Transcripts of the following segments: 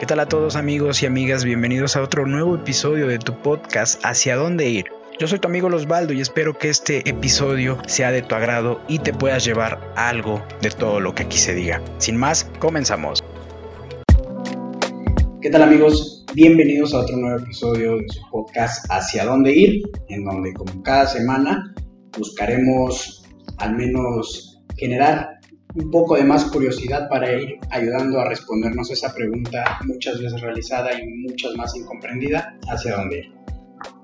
¿Qué tal a todos amigos y amigas? Bienvenidos a otro nuevo episodio de tu podcast Hacia dónde ir. Yo soy tu amigo Losbaldo y espero que este episodio sea de tu agrado y te puedas llevar algo de todo lo que aquí se diga. Sin más, comenzamos. ¿Qué tal amigos? Bienvenidos a otro nuevo episodio de su podcast Hacia dónde ir, en donde como cada semana buscaremos al menos generar un poco de más curiosidad para ir ayudando a respondernos esa pregunta muchas veces realizada y muchas más incomprendida, hacia dónde ir.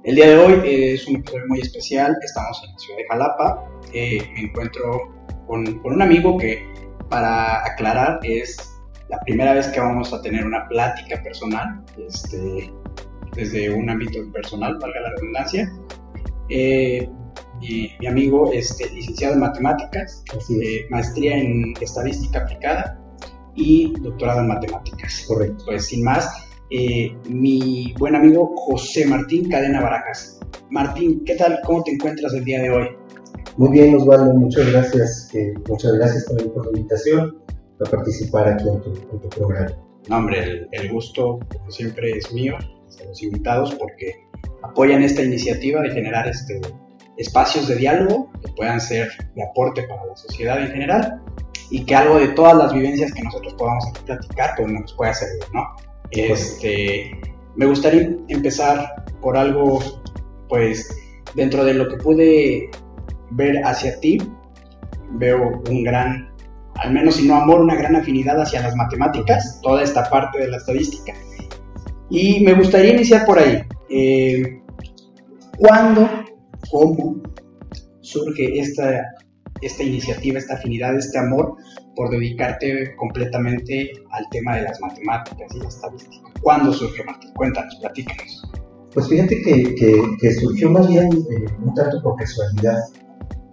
El día de hoy eh, es un episodio muy especial, estamos en la ciudad de Jalapa, eh, me encuentro con, un amigo que para aclarar es la primera vez que vamos a tener una plática personal, este, desde un ámbito personal, valga la redundancia. Eh, mi, mi amigo este, licenciado en matemáticas, eh, maestría en estadística aplicada y doctorado en matemáticas. Correcto. Pues sin más, eh, mi buen amigo José Martín Cadena Barajas. Martín, ¿qué tal? ¿Cómo te encuentras el día de hoy? Muy bien, Osvaldo, muchas gracias. Eh, muchas gracias también por la invitación a participar aquí en tu, en tu programa. No, hombre, el, el gusto, como siempre, es mío, de los invitados, porque apoyan esta iniciativa de generar este, espacios de diálogo que puedan ser de aporte para la sociedad en general y que algo de todas las vivencias que nosotros podamos aquí platicar pues nos pueda servir, ¿no? Este, me gustaría empezar por algo, pues, dentro de lo que pude ver hacia ti, veo un gran, al menos si no amor, una gran afinidad hacia las matemáticas, toda esta parte de la estadística. Y me gustaría iniciar por ahí. Eh, ¿Cuándo cómo surge esta, esta iniciativa, esta afinidad, este amor por dedicarte completamente al tema de las matemáticas y la estadística. ¿Cuándo surge, Martín? Cuéntanos, platícanos. Pues fíjate que, que, que surgió más bien eh, un tanto por casualidad.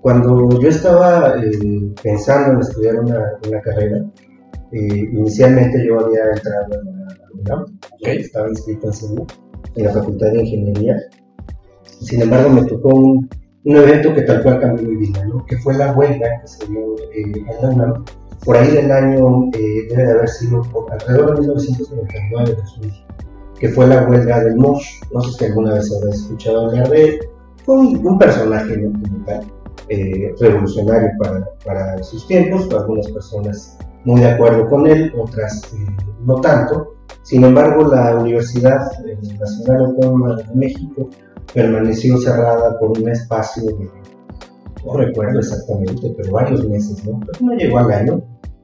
Cuando yo estaba eh, pensando en estudiar una, una carrera, eh, inicialmente yo había entrado a la UNAM, Okay. estaba inscrito en en la Facultad de Ingeniería. Sin embargo, me tocó un, un evento que tal cual cambió mi vida, ¿no? que fue la huelga que se dio eh, en la UNAM. Por ahí del año, eh, debe de haber sido por alrededor de 1999, 2000, que fue la huelga del MOSH. No sé si alguna vez habrás escuchado hablar de él. Fue un, un personaje ¿no? eh, revolucionario para, para sus tiempos, para algunas personas muy de acuerdo con él, otras eh, no tanto. Sin embargo, la Universidad eh, Nacional Autónoma de México permaneció cerrada por un espacio de, no recuerdo exactamente, pero varios meses, ¿no? No llegó al año,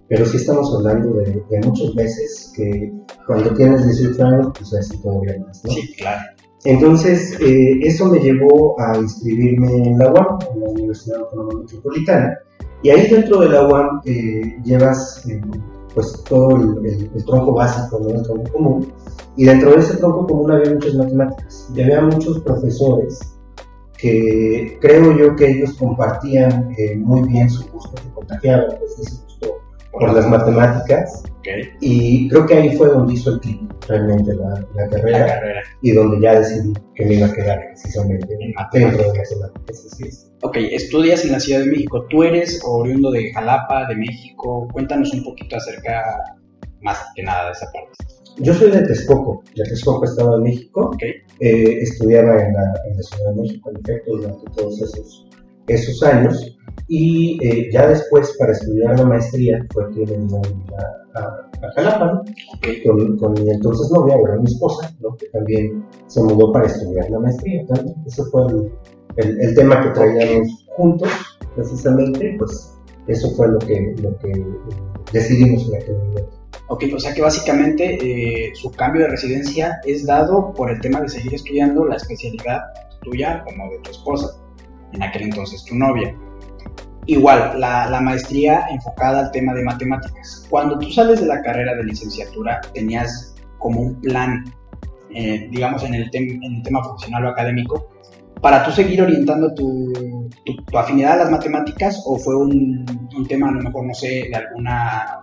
pero sí estamos hablando de, de muchos meses que cuando tienes 18 años, pues así todavía más, ¿no? Sí, claro. Entonces, eh, eso me llevó a inscribirme en la UAM, en la Universidad Autónoma Metropolitana, y ahí dentro de la UAM eh, llevas eh, pues todo el, el- el tronco básico, ¿no? el tronco común, y dentro de ese tronco común había muchas matemáticas, y había muchos profesores que creo yo que ellos compartían eh, muy bien su gusto, se contagiaban pues, ese gusto por las matemáticas, Ok, y creo que ahí fue donde hizo el clic realmente la, la carrera la carrera. y donde ya decidí que me iba a quedar precisamente En dentro de las matemáticas. Así es. Ok, estudias en la Ciudad de México. Tú eres oriundo de Jalapa, de México. Cuéntanos un poquito acerca, más que nada, de esa parte. Yo soy de Texcoco, de Texcoco, Estado de México. Ok, Eh, estudiaba en la, en la Ciudad de México, en efecto, durante todos esos, esos años. Y eh, ya después, para estudiar la maestría, fue que me vine a a, a- Jalapa, ¿no? con, con mi entonces novia, ahora mi esposa, ¿no? que también se mudó para estudiar la maestría. Ese fue el, el- el tema que traíamos juntos, precisamente, pues eso fue lo que, lo que decidimos en aquel momento. Ok, o sea que básicamente eh, su cambio de residencia es dado por el tema de seguir estudiando la especialidad tuya como de tu esposa, en aquel entonces tu novia. Igual, la, la maestría enfocada al tema de matemáticas. Cuando tú sales de la carrera de licenciatura, tenías como un plan, eh, digamos, en el, en el tema profesional o académico, para tú seguir orientando tu, tu- tu afinidad a las matemáticas o fue un, un tema, a lo mejor, no sé, de alguna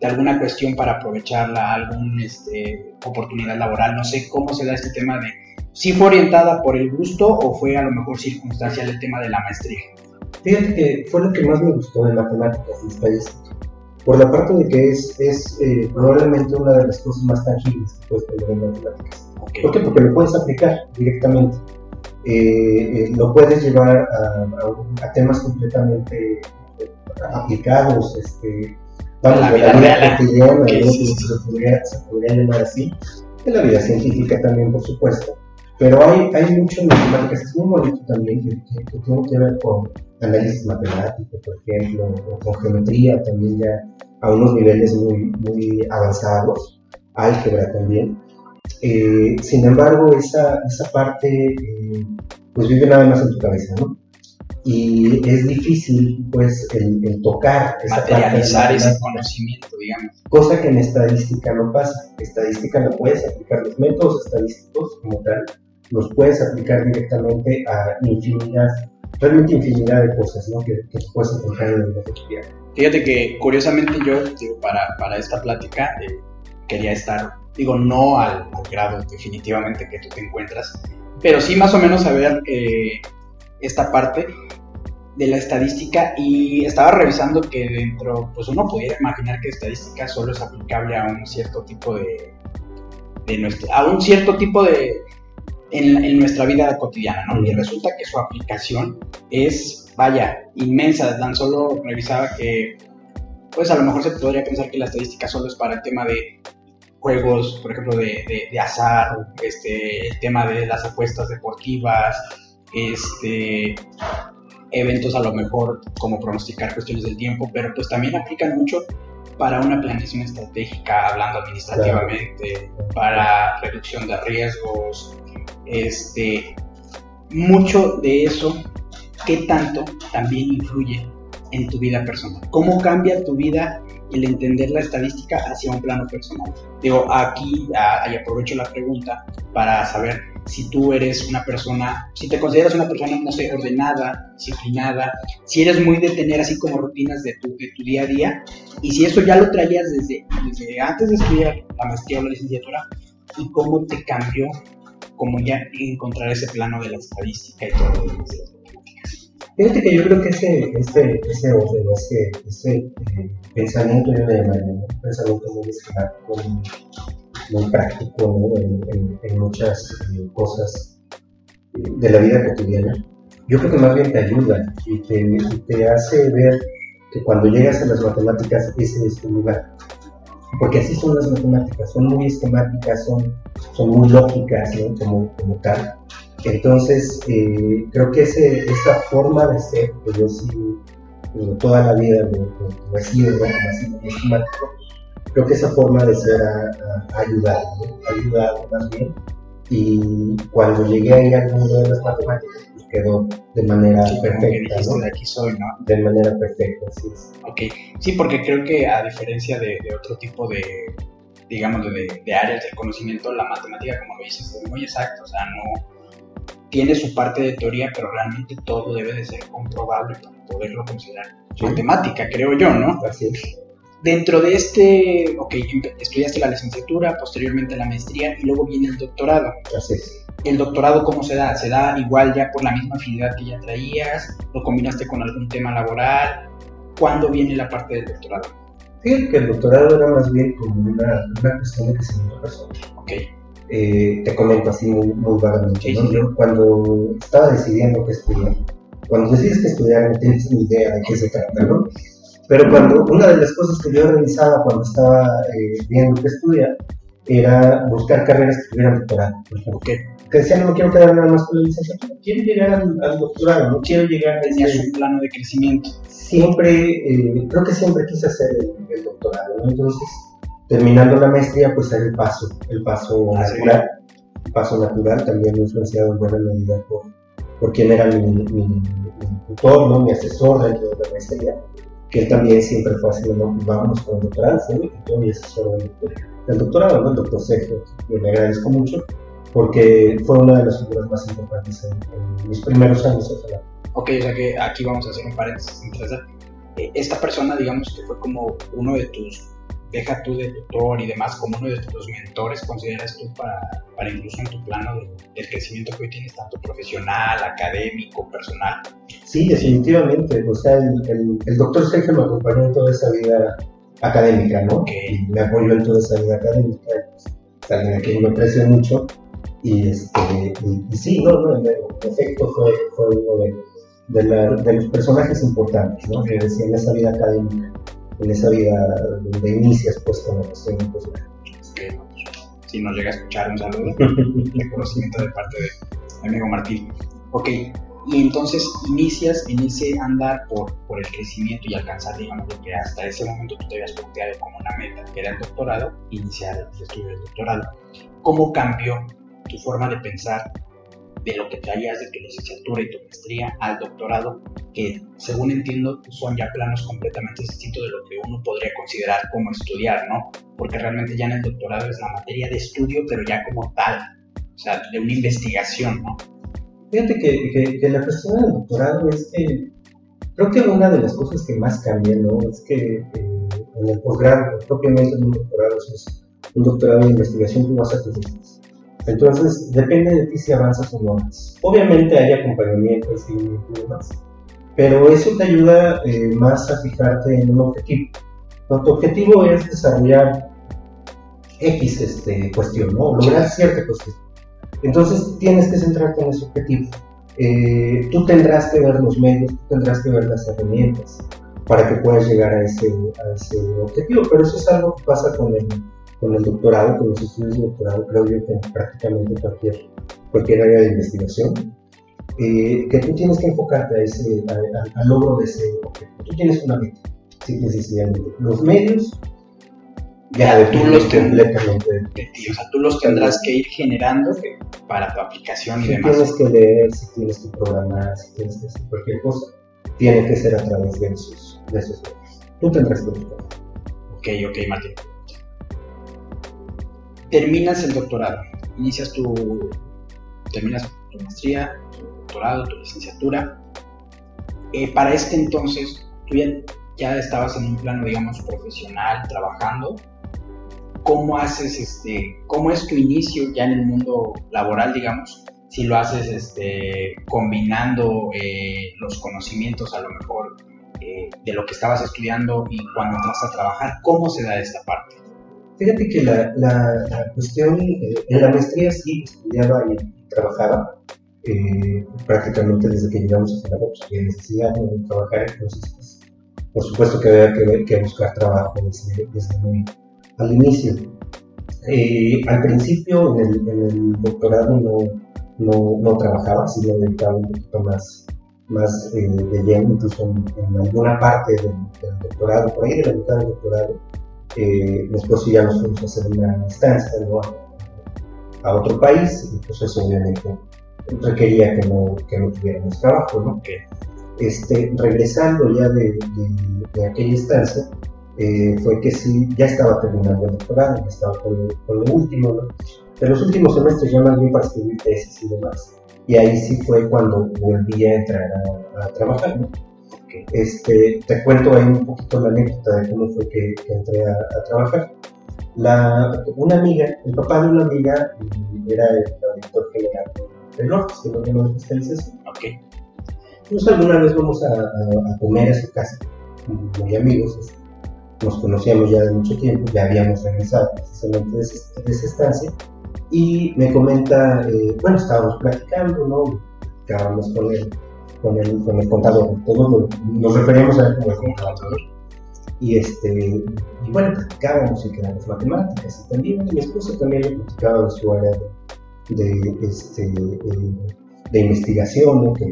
de alguna cuestión para aprovecharla, alguna este, oportunidad laboral. No sé cómo se da este tema de si fue orientada por el gusto o fue a lo mejor circunstancial el tema de la maestría. Fíjate que fue lo que más me gustó de matemáticas y estadística. por la parte de que es, es eh, probablemente una de las cosas más tangibles que puedes tener en matemáticas. ¿Por qué? Porque lo puedes aplicar directamente. Eh, eh, lo puedes llevar a, a, temas completamente aplicados, este, vamos, la, vida, vida cotidiana, se, podría, se podría llamar así, en la vida científica también, por supuesto. Pero hay, hay mucho en matemáticas, es muy bonito también, que, que, tiene que ver con análisis matemático, por ejemplo, o con geometría también ya a unos niveles muy, muy avanzados, álgebra también. Eh, sin embargo, esa, esa parte eh, pues vive nada más en tu cabeza, ¿no? Y es difícil, pues, el, tocar esa Materializar ese conocimiento, digamos. Cosa que en estadística no pasa. Estadística no puedes aplicar los métodos estadísticos como tal, los puedes aplicar directamente a infinidad, realmente infinidad de cosas ¿no? que, que puedes encontrar en el mundo cotidiano. Fíjate que curiosamente yo, digo, para, para esta plática eh, quería estar, digo, no al, grado definitivamente que tú te encuentras, pero sí más o menos saber eh, esta parte de la estadística y estaba revisando que dentro, pues uno pudiera imaginar que estadística solo es aplicable a un cierto tipo de, de nuestro, a un cierto tipo de, en, nuestra vida cotidiana, ¿no? Y resulta que su aplicación es, vaya, inmensa. Tan solo revisaba que, pues a lo mejor se podría pensar que la estadística solo es para el tema de juegos, por ejemplo, de, de, azar, este, el tema de las apuestas deportivas, este, eventos a lo mejor como pronosticar cuestiones del tiempo, pero pues también aplican mucho para una planeación estratégica, hablando administrativamente, para reducción de riesgos, este, mucho de eso, ¿qué tanto también influye en tu vida personal? ¿Cómo cambia tu vida el entender la estadística hacia un plano personal? Digo, aquí ahí aprovecho la pregunta para saber si tú eres una persona, si te consideras una persona, no sé, ordenada, disciplinada, si eres muy de tener así como rutinas de tu, de tu día a día, y si eso ya lo traías desde, desde antes de estudiar la maestría o la licenciatura, y cómo te cambió como ya encontrar ese plano de la estadística y todo lo demás Fíjate que yo creo que ese, ese, ese orden, ese, eh, pensamiento, yo le llamaría, un pensamiento muy esquemático, muy, práctico en, muchas eh, cosas de la vida cotidiana, yo creo que más bien te ayuda y te, te hace ver que cuando llegas a las matemáticas ese es tu lugar. Porque así son las matemáticas, son muy esquemáticas, son, son muy lógicas, como, como tal. Entonces, eh, creo que ese, esa forma de ser, que yo sí toda la vida lo, he sido, ¿no? esquemático, creo que esa forma de ser ha, ayudado, ha ayudado más bien. Y cuando llegué a ir al mundo de las matemáticas, quedó de manera perfecta. ¿no? De aquí soy, ¿no? De manera perfecta, sí. Ok, sí, porque creo que a diferencia de, otro tipo de, digamos, de, de, áreas del conocimiento, la matemática, como lo dices, es muy exacta, o sea, no tiene su parte de teoría, pero realmente todo debe de ser comprobable para poderlo considerar matemática, creo yo, ¿no? Así es. Dentro de este, ok, estudiaste la licenciatura, posteriormente la maestría y luego viene el doctorado. Así es el doctorado cómo se da? ¿Se da igual ya por la misma afinidad que ya traías? ¿Lo combinaste con algún tema laboral? ¿Cuándo viene la parte del doctorado? Fíjate que el doctorado era más bien como una, una cuestión de crecimiento personal. Ok. Eh, te comento así muy, muy vagamente. Yo cuando estaba decidiendo qué estudiar, cuando decides que estudiar no tienes ni idea de qué se trata, ¿no? Pero cuando una de las cosas que yo realizaba cuando estaba eh, viendo qué estudiar era buscar carreras que tuvieran doctorado. Por ejemplo. Okay que decía no quiero quedar nada más con la licenciatura, quiero llegar al, doctorado, no quiero llegar a ese plano de crecimiento. Siempre, eh, creo que siempre quise hacer el, doctorado, ¿no? entonces terminando la maestría pues el paso, el paso ah, natural, el paso natural también influenciado en buena medida por, por quien era mi, mi, tutor, ¿no? mi asesor dentro de la maestría, que él también siempre fue así, no, pues vamos con el doctorado, fue mi tutor y asesor del, doctorado, ¿no? el doctor Sergio, yo le agradezco mucho porque fue una de las figuras más importantes en, mis primeros años. Ok, o sea que aquí vamos a hacer un paréntesis. Eh, esta persona, digamos que fue como uno de tus, deja tú de tutor y demás, como uno de tus mentores, consideras tú para, para incluso en tu plano del crecimiento que hoy tienes, tanto profesional, académico, personal. Sí, definitivamente. O sea, el, el, doctor Sergio me acompañó toda esa vida académica, ¿no? Y me apoyo en toda esa vida académica, pues, es alguien a quien yo aprecio mucho, y, este, y, sí, no, no, en efecto fue, fue uno de, de, de, los personajes importantes, ¿no? Que decía en esa vida académica, en esa vida donde inicias pues con la cuestión de Si nos llega a escuchar, un saludo, reconocimiento de parte de mi amigo Martín. Ok, y entonces inicias en ese andar por, por el crecimiento y alcanzar, digamos, lo que hasta ese momento tú te habías planteado como una meta, que era el doctorado, iniciar el estudio del doctorado. ¿Cómo cambió tu forma de pensar de lo que traías de tu licenciatura y tu maestría al doctorado, que según entiendo son ya planos completamente distintos de lo que uno podría considerar como estudiar, ¿no? Porque realmente ya en el doctorado es la materia de estudio, pero ya como tal, o sea, de una investigación, ¿no? Fíjate que, que, la cuestión del doctorado es que creo que una de las cosas que más cambia, ¿no? Es que eh, en el posgrado, propiamente en un doctorado, es un doctorado de investigación, tú vas a Entonces, depende de ti si avanzas o no avanzas. Obviamente hay acompañamiento, y demás, pero eso te ayuda eh, más a fijarte en un objetivo. Tu objetivo es desarrollar X este, cuestión, ¿no? Lograr cierta cuestión. Entonces tienes que centrarte en ese objetivo. Eh, tú tendrás que ver los medios, tú tendrás que ver las herramientas para que puedas llegar a ese, objetivo, pero eso es algo que pasa con el, con el doctorado, con los estudios de doctorado, creo yo que en prácticamente cualquier, cualquier área de investigación, eh, que tú tienes que enfocarte a ese, al logro de ese objetivo. Tú tienes una meta, simple y Los medios ya tú los, tendrás, o sea, tú los tendrás que ir generando para tu aplicación y si demás. tienes que leer, si tienes que programar, si tienes que hacer cualquier cosa, tiene que ser a través de esos, de esos Tú tendrás que buscar. Ok, ok, Martín. Terminas el doctorado, inicias tu, terminas tu maestría, tu doctorado, tu licenciatura. Eh, para este entonces, tú ya, ya estabas en un plano, digamos, profesional, trabajando, cómo haces, este, cómo es tu inicio ya en el mundo laboral, digamos, si lo haces este, combinando eh, los conocimientos a lo mejor eh, de lo que estabas estudiando y cuando entras a trabajar, ¿cómo se da esta parte? Fíjate que la, la, cuestión, eh, en la maestría sí estudiaba y trabajaba, prácticamente desde que llegamos a Sinaloa, pues había necesidad de trabajar, entonces pues, por supuesto que había que, que buscar trabajo desde, desde muy al inicio. Eh, al principio en el, doctorado no, no, no, trabajaba, sí me dedicaba un poquito más, más eh, de lleno, incluso en, alguna parte del, doctorado, por ahí de la mitad del doctorado, eh, después ya nos fuimos a hacer una instancia a, otro país, y pues eso obviamente requería que no, que no tuviéramos trabajo, ¿no? Este, regresando ya de, de, de aquella instancia, eh, fue que sí, ya estaba terminando el doctorado, ya estaba con, lo último, ¿no? De los últimos semestres ya más bien para escribir tesis y demás. Y ahí sí fue cuando volví a entrar a, trabajar, ¿no? Este, te cuento ahí un poquito la anécdota de cómo fue que, entré a, trabajar. La, una amiga, el papá de una amiga era el auditor general de Norte, que no especialización. Okay. Entonces alguna vez vamos a, a, comer a su casa, muy amigos, este, nos conocíamos ya de mucho tiempo, ya habíamos regresado precisamente de, esa estancia, y me comenta, eh, bueno, estábamos platicando, ¿no? Acabamos con el, con el, con el contador, todos nos referíamos a él como el contador, y este, y bueno, platicábamos y quedamos matemáticas, y también mi esposa también le platicaba de su área de, este, de investigación, ¿no? Que,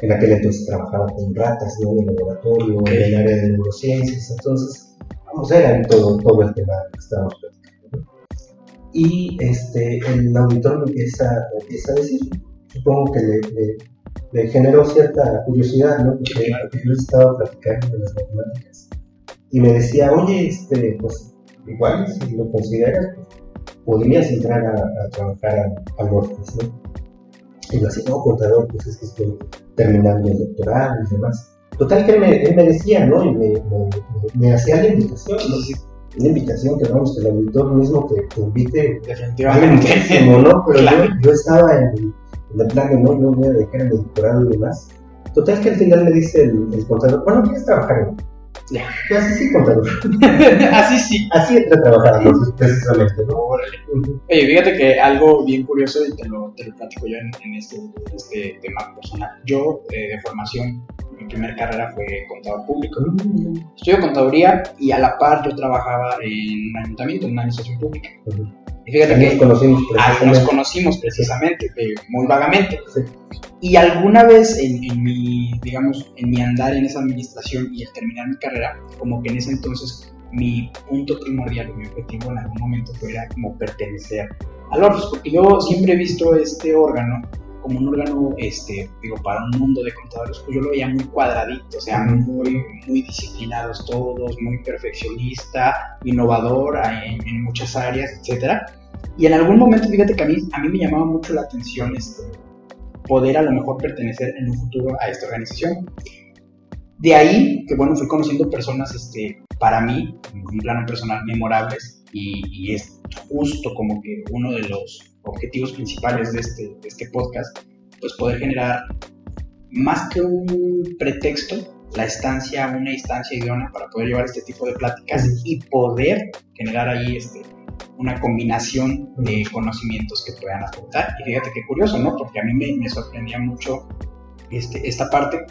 en aquel entonces trabajaba con ratas ¿no? en el laboratorio, en el área de neurociencias, entonces vamos, era en todo, todo el tema que estábamos platicando. Y este, el auditor me empieza, empieza a decir, supongo que le, le, generó cierta curiosidad, ¿no? Porque, yo estaba platicando de las matemáticas. Y me decía, oye, este, pues igual, si lo consideras, podrías entrar a, trabajar al norte, ¿no? Y yo así, no, contador, pues es que estoy terminando el doctorado y demás. Total que él me, él me decía, ¿no? Y me, me, hacía la invitación, ¿no? Una invitación que vamos, que el auditor mismo te invite. Definitivamente. ¿no? Pero yo, yo, estaba en, de no, yo voy a dedicar el doctorado y demás. Total que al final me dice el, el contador, bueno, ¿quieres trabajar en Así sí, contador. Así sí. Así entra a trabajar, ¿no? precisamente, ¿no? Oye, fíjate que algo bien curioso, y te lo, te lo platico yo en, en este, este, tema personal. Yo, eh, de formación, mi primera carrera fue contador público. Estudio contaduría y a la par yo trabajaba en un ayuntamiento, en una administración pública. Y fíjate Ahí que nos conocimos ahí nos precisamente. conocimos precisamente, eh, muy vagamente. Y alguna vez en, en mi, digamos, en mi andar en esa administración y al terminar mi carrera, como que en ese entonces mi punto primordial, mi objetivo en algún momento fue era como pertenecer al Orfis, porque yo siempre he visto este órgano como un órgano, este, digo, para un mundo de contadores, pues yo lo veía muy cuadradito, o sea, muy, muy disciplinados todos, muy perfeccionista, innovador en, en muchas áreas, etcétera. Y en algún momento, fíjate que a mí, a mí me llamaba mucho la atención este, poder a lo mejor pertenecer en un futuro a esta organización. De ahí que, bueno, fui conociendo personas, este, para mí, en un plano personal, memorables, y, es justo como que uno de los objetivos principales de este, de este podcast, pues poder generar más que un pretexto, la estancia, una instancia idónea para poder llevar este tipo de pláticas y poder generar ahí este, una combinación de conocimientos que puedan aportar. Y fíjate qué curioso, ¿no? Porque a mí me, me sorprendía mucho este, esta parte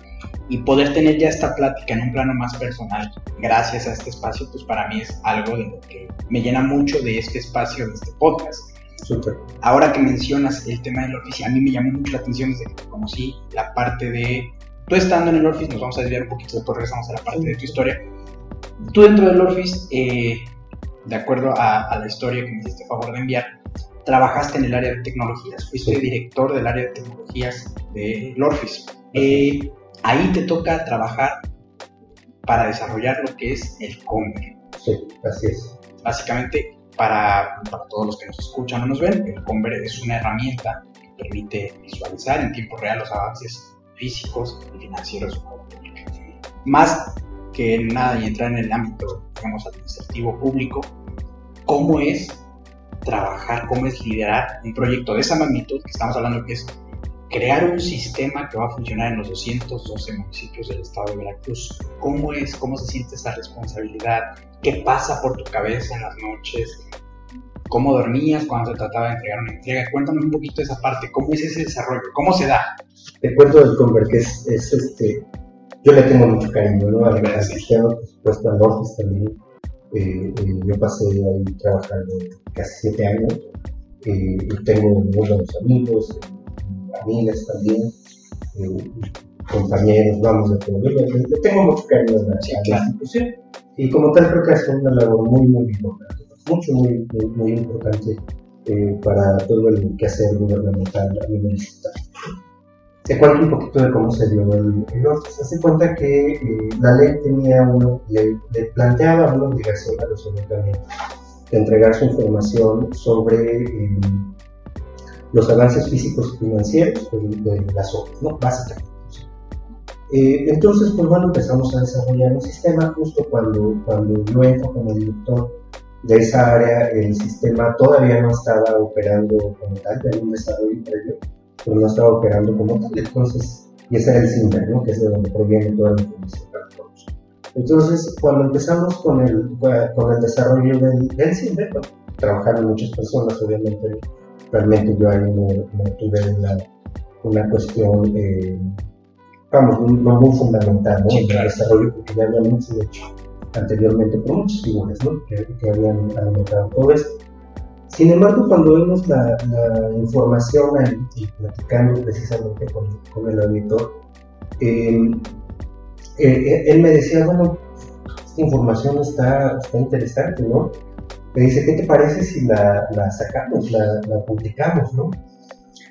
y poder tener ya esta plática en un plano más personal gracias a este espacio, pues para mí es algo de lo que me llena mucho de este espacio, de este podcast. Súper. Ahora que mencionas el tema del Office, a mí me llamó mucho la atención desde que conocí la parte de... Tú estando en el Office, nos vamos a desviar un poquito, después regresamos a la parte de tu historia. Tú dentro del Office, eh, de acuerdo a, a, la historia que me hiciste favor de enviar, trabajaste en el área de tecnologías, fuiste sí. director del área de tecnologías del Office. Eh, ahí te toca trabajar para desarrollar lo que es el Conver. Sí, así es. Básicamente, para, para, todos los que nos escuchan o nos ven, el Conver es una herramienta que permite visualizar en tiempo real los avances físicos y financieros de. Más que nada y entrar en el ámbito, digamos, administrativo público, cómo es trabajar, cómo es liderar un proyecto de esa magnitud que estamos hablando que es crear un sistema que va a funcionar en los 212 municipios del estado de Veracruz. ¿Cómo es? ¿Cómo se siente esa responsabilidad? ¿Qué pasa por tu cabeza en las noches? ¿Cómo dormías cuando se trataba de entregar una entrega? Cuéntame un poquito de esa parte. ¿Cómo es ese desarrollo? ¿Cómo se da? Te cuento del Conver, que es, es, este... Yo le tengo mucho cariño, ¿no? Al, al sistema, por supuesto, al Office también. Eh, eh, yo pasé ahí trabajando casi siete años eh, y tengo muy buenos amigos, amigas también, compañeros, vamos a todo. Le tengo mucho cariño a la, sí, institución y como tal creo que hace una labor muy, muy importante, mucho, muy, muy, muy importante para todo el quehacer gubernamental a nivel estatal. Te cuento un poquito de cómo se dio el, el Office. Hace cuenta que eh, la ley tenía uno, le, le, planteaba una obligación a los ayuntamientos de entregar su información sobre eh, los avances físicos y financieros de, de las obras, ¿no? Básicamente. Eh, entonces, pues bueno, empezamos a desarrollar un sistema justo cuando, cuando yo entro como director de esa área, el sistema todavía no estaba operando como tal, tenía un desarrollo previo, pero no estaba operando como tal. Entonces, y ese era el CIMBER, ¿no? que es de donde proviene toda la información para todos. Entonces, cuando empezamos con el, con el desarrollo del, del CIMBER, bueno, trabajaron muchas personas, obviamente, realmente yo ahí no, no tuve una, una cuestión, eh, vamos, no muy fundamental, ¿no? Sí, en claro. el desarrollo, porque ya había mucho hecho anteriormente por muchas figuras, ¿no? Que, que habían alimentado todo esto. Sin embargo, cuando vemos la, la información ahí, y platicando precisamente con, con el auditor, eh, eh, él me decía, bueno, esta información está, está interesante, ¿no? Me dice, ¿qué te parece si la, la sacamos, la, la, publicamos, ¿no?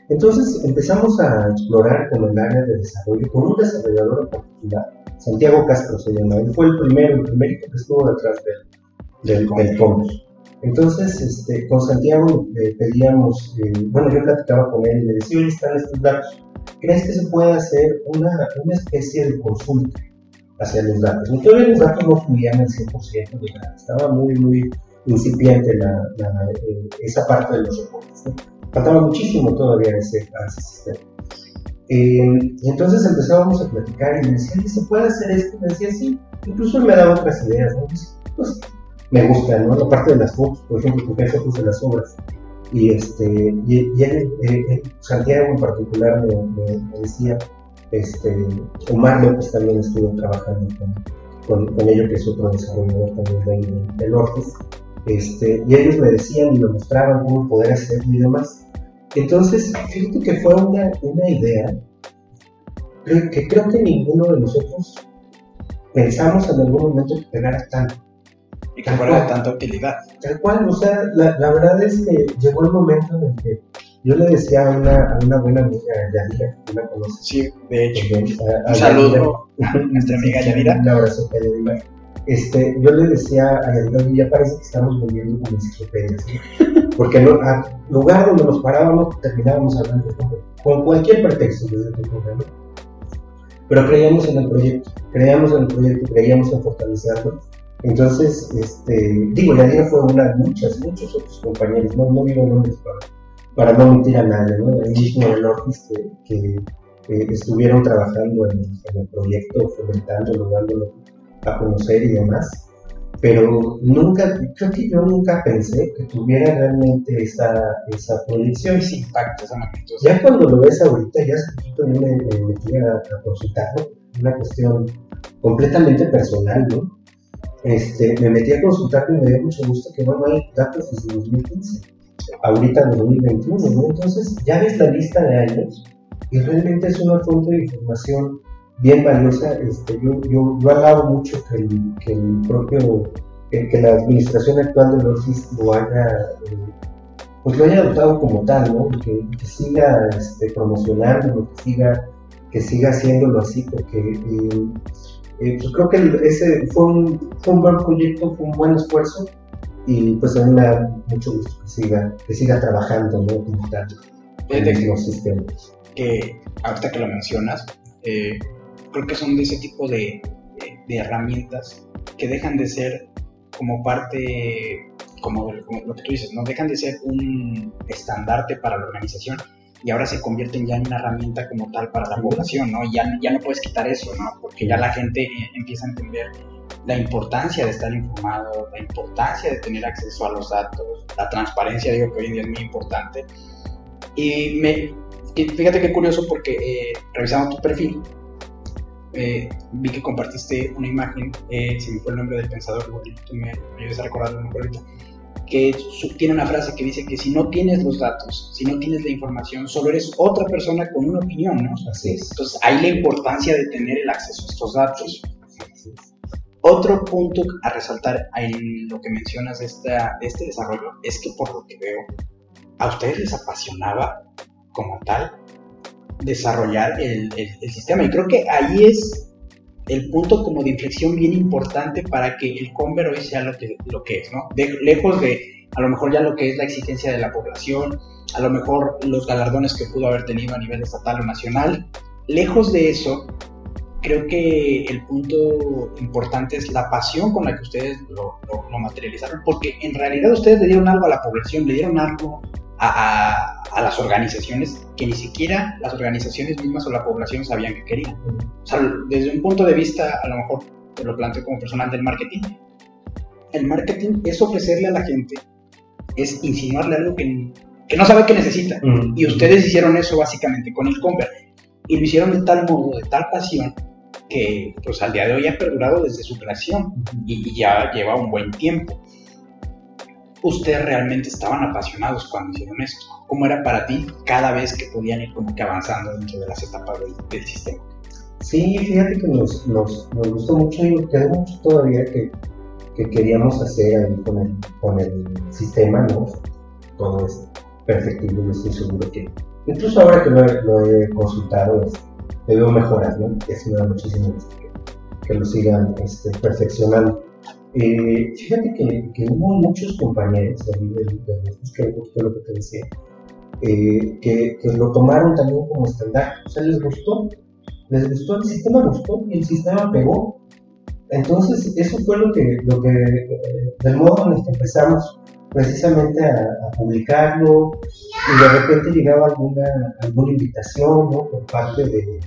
Entonces empezamos a explorar con el área de desarrollo, con un desarrollador en particular, Santiago Castro se llama, él fue el primero, el primerito que estuvo detrás del, del, del Comus. Entonces, este, con Santiago le pedíamos, eh, bueno, yo platicaba con él y le decía, oye, están estos datos, ¿crees que se puede hacer una, una especie de consulta hacia los datos? Y todavía los datos no fluían al 100% de nada, estaba muy, muy incipiente la, la, eh, esa parte de los reportes. ¿no? Faltaba muchísimo todavía ese, ese sistema. Eh, y entonces empezábamos a platicar y me decía, ¿se puede hacer esto? Y me decía, sí. Incluso me daba otras ideas, ¿no? Pues, me gusta, ¿no? La parte de las fotos, por ejemplo, porque hay fotos de las obras. Y, este, y, él, eh, Santiago en particular me, decía, este, Omar López también estuvo trabajando con, con, ello, que es otro desarrollador también de, del Orfes, este, y ellos me decían y me mostraban cómo poder hacerlo y demás. Entonces, fíjate que fue una, una idea que creo que ninguno de nosotros pensamos en algún momento que pegara tanto. Y que fuera de tanta utilidad. Tal cual, o sea, la, la, verdad es que llegó el momento en el que yo le decía a una, a una buena amiga, Yadira, que la conoce. Sí, de hecho. un saludo a nuestra amiga Yadira. Un abrazo a Yadira. Este, yo le decía a Yadira, ya parece que estamos volviendo como enciclopedias. Porque no, al lugar donde nos parábamos terminábamos hablando con cualquier pretexto desde tu problema. Pero creíamos en el proyecto, creíamos en el proyecto, creíamos en fortalecerlo. Entonces, este, digo, Yadira fue una de muchas, muchos otros compañeros, no, no digo nombres para, para no mentir a nadie, ¿no? El mismo en el que, que estuvieron trabajando en, en, el proyecto, fomentándolo, dándolo a conocer y demás pero nunca, creo que yo nunca pensé que tuviera realmente esa, esa proyección. Ese impacto, esa magnitud. Ya cuando lo ves ahorita, ya hace poquito yo me, metí a, a, consultarlo, una cuestión completamente personal, ¿no? Este, me metí a consultarlo y me dio mucho gusto que no hay datos desde 2015, ahorita 2021, ¿no? Entonces ya ves la lista de años y realmente es una fuente de información bien valiosa. Este, yo, yo, yo alabo mucho que el, que el propio, que, la administración actual del OFIS lo haya, eh, pues lo haya adoptado como tal, ¿no? Que, que siga este, promocionándolo, que siga, que siga haciéndolo así, porque eh, eh, pues creo que ese fue un, fue un buen proyecto, fue un buen esfuerzo y pues a mí me da mucho gusto que siga, que siga trabajando, ¿no? Como tal, en los sistemas. Que ahorita que lo mencionas, eh, creo que son de ese tipo de, de, herramientas que dejan de ser como parte, como, lo que tú dices, no dejan de ser un estandarte para la organización y ahora se convierten ya en una herramienta como tal para la población, ¿no? Ya, ya no puedes quitar eso, ¿no? Porque ya la gente eh, empieza a entender la importancia de estar informado, la importancia de tener acceso a los datos, la transparencia, digo que hoy en día es muy importante. Y, me, fíjate qué curioso porque eh, revisando tu perfil, eh, vi que compartiste una imagen, eh, si me fue el nombre del pensador, tú me, me ayudas a recordarlo mejor que tiene una frase que dice que si no tienes los datos, si no tienes la información, solo eres otra persona con una opinión, ¿no? Así es. Entonces, hay la importancia de tener el acceso a estos datos. Otro punto a resaltar en lo que mencionas de, esta, de este desarrollo es que por lo que veo, a ustedes les apasionaba como tal desarrollar el, sistema. Y creo que ahí es el punto como de inflexión bien importante para que el Conver hoy sea lo que, lo que es, ¿no? lejos de a lo mejor ya lo que es la exigencia de la población, a lo mejor los galardones que pudo haber tenido a nivel estatal o nacional, lejos de eso, creo que el punto importante es la pasión con la que ustedes lo, lo materializaron, porque en realidad ustedes le dieron algo a la población, le dieron algo a, las organizaciones que ni siquiera las organizaciones mismas o la población sabían que querían. O sea, desde un punto de vista, a lo mejor te lo planteo como personal del marketing, el marketing es ofrecerle a la gente, es insinuarle algo que, que no sabe que necesita. Y ustedes hicieron eso básicamente con el Conver. Y lo hicieron de tal modo, de tal pasión, que pues al día de hoy ha perdurado desde su creación y ya lleva un buen tiempo ustedes realmente estaban apasionados cuando hicieron esto? ¿Cómo era para ti cada vez que podían ir como que avanzando dentro de las etapas del, sistema? Sí, fíjate que nos, gustó mucho y nos quedó mucho todavía que, que queríamos hacer ahí con el, sistema, ¿no? Todo es perfectible, yo estoy seguro que, incluso ahora que lo, he consultado, es, veo mejoras, ¿no? Es me da muchísimo que lo sigan este, perfeccionando. Eh, fíjate que, que, hubo muchos compañeros de nivel que fue lo que te decía, eh, que, lo tomaron también como estándar. O sea, les gustó, les gustó, el sistema gustó y el sistema pegó. Entonces, eso fue lo que, lo que eh, del modo en el que empezamos precisamente a, publicarlo y de repente llegaba alguna, alguna invitación ¿no? por parte de,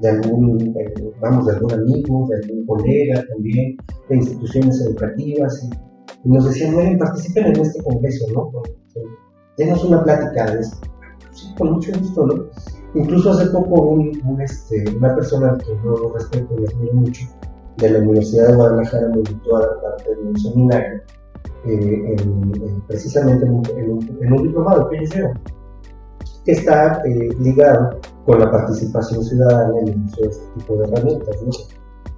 de algún, eh, vamos, de algún amigo, de algún colega también, de instituciones educativas y, nos decían, bueno, participen en este congreso, ¿no? Denos una plática de esto. Sí, con mucho gusto, ¿no? Incluso hace poco este, una persona que yo respeto y admiro mucho, de la Universidad de Guadalajara me invitó a dar parte de un seminario, eh, precisamente en un, diplomado que hicieron, que está eh, ligado con la participación ciudadana en el uso de este tipo de herramientas.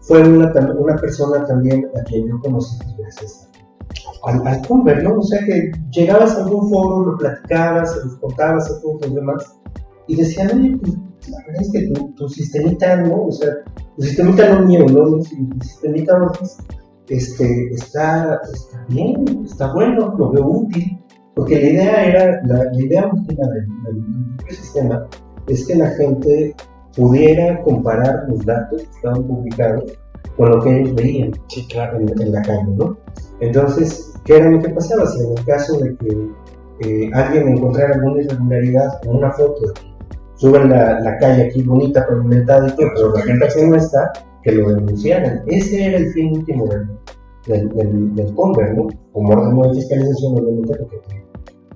Fue una, una persona también a quien yo conocí gracias al, al ¿no? O sea que llegabas a algún foro, lo platicabas, los contabas a todos los demás, y decían, oye, pues la verdad es que tu, tu sistemita, ¿no? O sea, tu sistemita no mío, ¿no? Tu sistemita este, está, está bien, está bueno, lo veo útil, porque la idea era, la, la idea última del, del, sistema es que la gente pudiera comparar los datos que estaban publicados con lo que ellos veían sí, claro. en, la calle, ¿no? Entonces, ¿qué era lo que pasaba? Si en el caso de que eh, alguien encontrara alguna irregularidad con una foto suben la, la, calle aquí bonita, pavimentada y todo, pero la gente que no está, que lo denunciaran. Ese era el fin último del, del, del, del Conver, ¿no? Como órgano de fiscalización, obviamente, lo que te,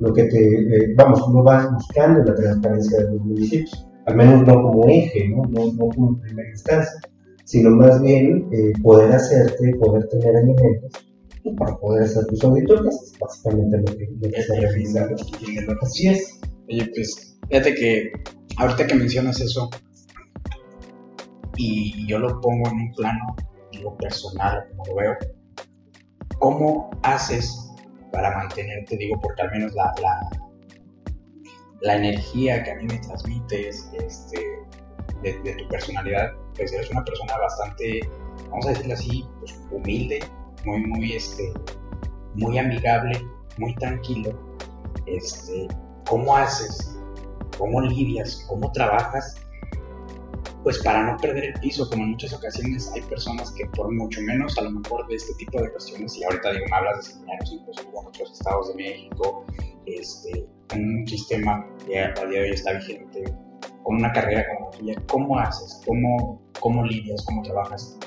lo que te eh, vamos, uno va buscando la transparencia de los municipios, al menos no como eje, ¿no? No, no como primera instancia, sino más bien eh, poder hacerte, poder tener elementos para poder hacer tus auditorías, básicamente lo que, lo que se realiza. Así es. Oye, pues, fíjate que ahorita que mencionas eso, y yo lo pongo en un plano, personal, como lo veo, ¿cómo haces para mantenerte, digo, porque al menos la, la, la energía que a mí me transmites este, de, tu personalidad, pues eres una persona bastante, vamos a decirlo así, pues, humilde, muy, muy, este, muy amigable, muy tranquilo. Este, ¿Cómo haces cómo lidias, cómo trabajas, pues para no perder el piso, como en muchas ocasiones hay personas que por mucho menos a lo mejor de este tipo de cuestiones, y ahorita digo, me hablas de seminarios incluso en otros estados de México, este, un sistema que a día de hoy está vigente, con una carrera como la tuya, ¿cómo haces? ¿Cómo, cómo lidias? ¿Cómo trabajas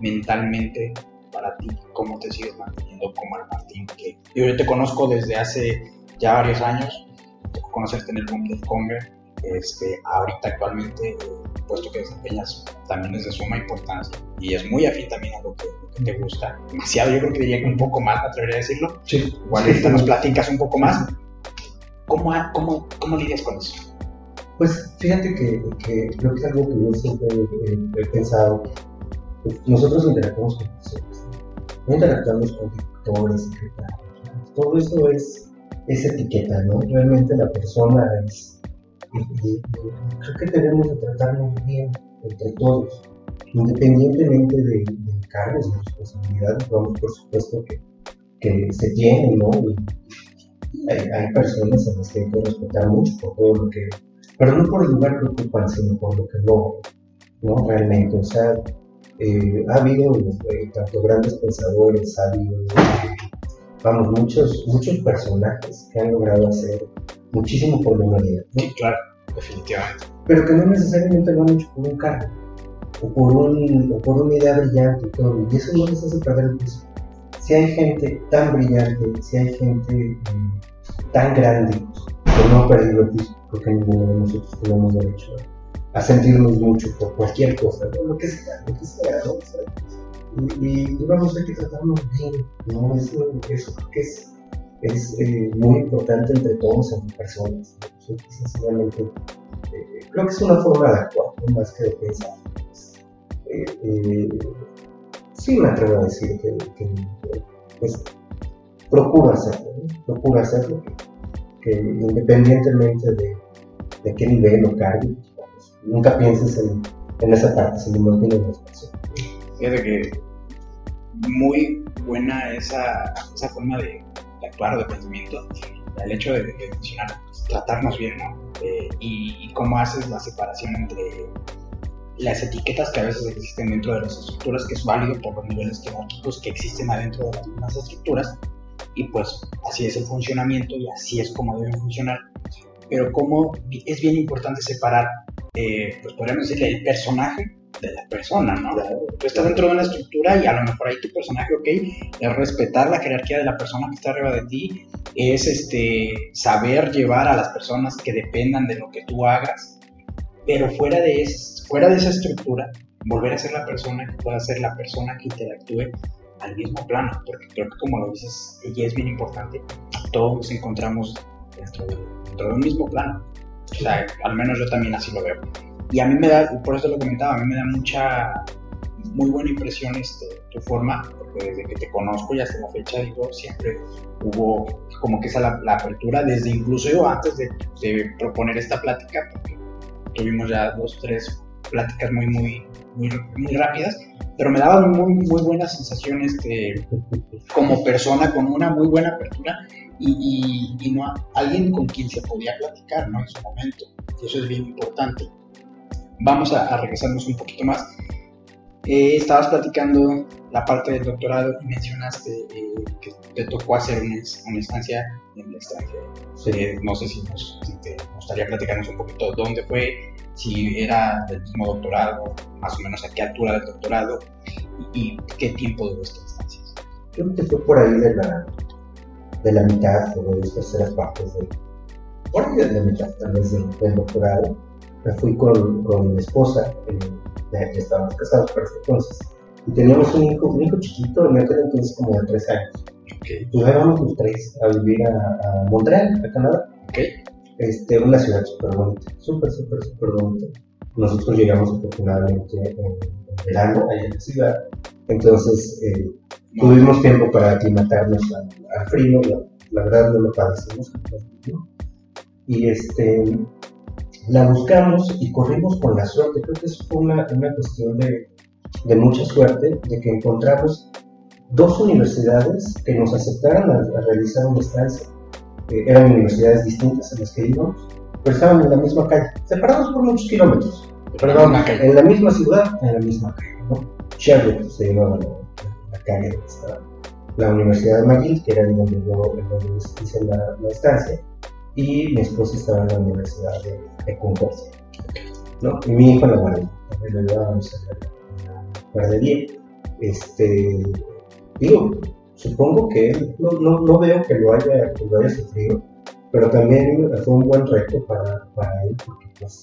mentalmente para ti? ¿Cómo te sigues manteniendo como el Martín? Que yo te conozco desde hace ya varios años, conocerte en el mundo del Conver, este, ahorita actualmente, puesto que desempeñas también es de suma importancia y es muy afín también a lo que, te gusta, demasiado, yo creo que diría que un poco más, me atrevería a decirlo. Sí. Igual ahorita nos platicas un poco más. ¿Cómo, cómo, cómo lidias con eso? Pues fíjate que, que, creo que es algo que yo siempre he, pensado. nosotros interactuamos con personas, no interactuamos con directores, secretarios, todo eso es esa etiqueta, ¿no? Realmente la persona es... creo que tenemos que tratarnos bien entre todos, independientemente de, de cargos, de responsabilidades, vamos, por supuesto que, que se tienen, ¿no? Y hay, hay, personas a las que hay que respetar mucho por todo lo que, pero no por el lugar que ocupan, sino por lo que logran, ¿no? Realmente, o sea, eh, ha habido eh, tanto grandes pensadores, ha habido vamos, muchos, muchos personajes que han logrado hacer muchísimo por la humanidad. Sí, claro, definitivamente. Pero que no necesariamente lo han hecho por un cargo o por, un, o por una idea brillante y todo. Y eso no les hace perder el piso. Si hay gente tan brillante, si hay gente eh, tan grande que no ha perdido el piso, porque ninguno de nosotros tenemos derecho a sentirnos mucho por cualquier cosa, lo que sea, lo que sea, ¿no? y, y vamos a que tratarnos bien, ¿no? Eso, eso que es, es eh, muy importante entre todos, entre personas. Sinceramente, eh, creo que es una forma de actuar, más que de pensar. Eh, eh, sí me atrevo a decir que, que pues, procura hacerlo, ¿no? procura hacerlo, que, que independientemente de, de, qué nivel o cargo, pues, nunca pienses en, en esa parte, sino más bien en las personas. Fíjate que muy buena esa, esa forma de, actuar o de pensamiento, el hecho de, mencionar, pues, tratarnos bien, ¿no? Eh, y, cómo haces la separación entre las etiquetas que a veces existen dentro de las estructuras, que es válido por los niveles jerárquicos que existen adentro de las mismas estructuras, y pues así es el funcionamiento y así es como deben funcionar. Pero como es bien importante separar, eh, pues podríamos decirle, el personaje de la persona, ¿no? Tú estás dentro de una estructura y a lo mejor ahí tu personaje, ok, es respetar la jerarquía de la persona que está arriba de ti, es este, saber llevar a las personas que dependan de lo que tú hagas, pero fuera de, fuera de esa estructura, volver a ser la persona que pueda ser la persona que interactúe al mismo plano, porque creo que como lo dices, y es bien importante, todos nos encontramos dentro de, dentro de un mismo plano. O sea, al menos yo también así lo veo. Y a mí me da, por eso lo comentaba, a mí me da mucha, muy buena impresión este, tu forma, porque desde que te conozco y hasta la fecha, digo, siempre hubo como que esa la, apertura, desde incluso yo antes de, proponer esta plática, porque tuvimos ya dos, tres pláticas muy, muy, muy, muy rápidas, pero me daba muy, muy buena sensación este, como persona, con una muy buena apertura y, y, y no alguien con quien se podía platicar ¿no? en su momento. Y eso es bien importante vamos a, a regresarnos un poquito más. Eh, estabas platicando la parte del doctorado y mencionaste eh, que te tocó hacer una, una, estancia en el extranjero. Eh, no sé si, nos, si, te gustaría platicarnos un poquito dónde fue, si era del mismo doctorado, más o menos a qué altura del doctorado y, y qué tiempo duró esta estancia. Creo que fue por ahí de la, de la mitad o de las terceras partes de, por ahí de la mitad tal vez del, del doctorado me fui con, con mi esposa, eh, ya estábamos casados para ese entonces, y teníamos un hijo, un hijo chiquito, en aquel entonces como de tres años. Okay. Y íbamos los tres a vivir a, a Montreal, a Canadá. Okay. Este, una ciudad súper bonita, súper, súper, súper bonita. Nosotros llegamos afortunadamente en, en verano allá en la ciudad, entonces eh, tuvimos tiempo para aclimatarnos al, al frío, la, la, verdad no lo padecimos. ¿no? Y este, la buscamos y corrimos con la suerte. Creo que fue una, una cuestión de, de, mucha suerte, de que encontramos dos universidades que nos aceptaran a, a realizar una estancia. Eh, eran universidades distintas en las que íbamos, pero estaban en la misma calle, separados por muchos kilómetros. Perdón, en la misma ciudad, en la misma calle. ¿no? Sherwood se llamaba la, la, calle donde estaba la Universidad de McGill, que era donde yo donde hice la, la estancia y mi esposa estaba en la Universidad de, de Concordia. ¿no? Y mi hijo en la guardería, lo llevábamos a la, guardería. Este, digo, supongo que no, no, no, veo que lo haya, lo haya sufrido, pero también fue un buen reto para, para él, porque pues,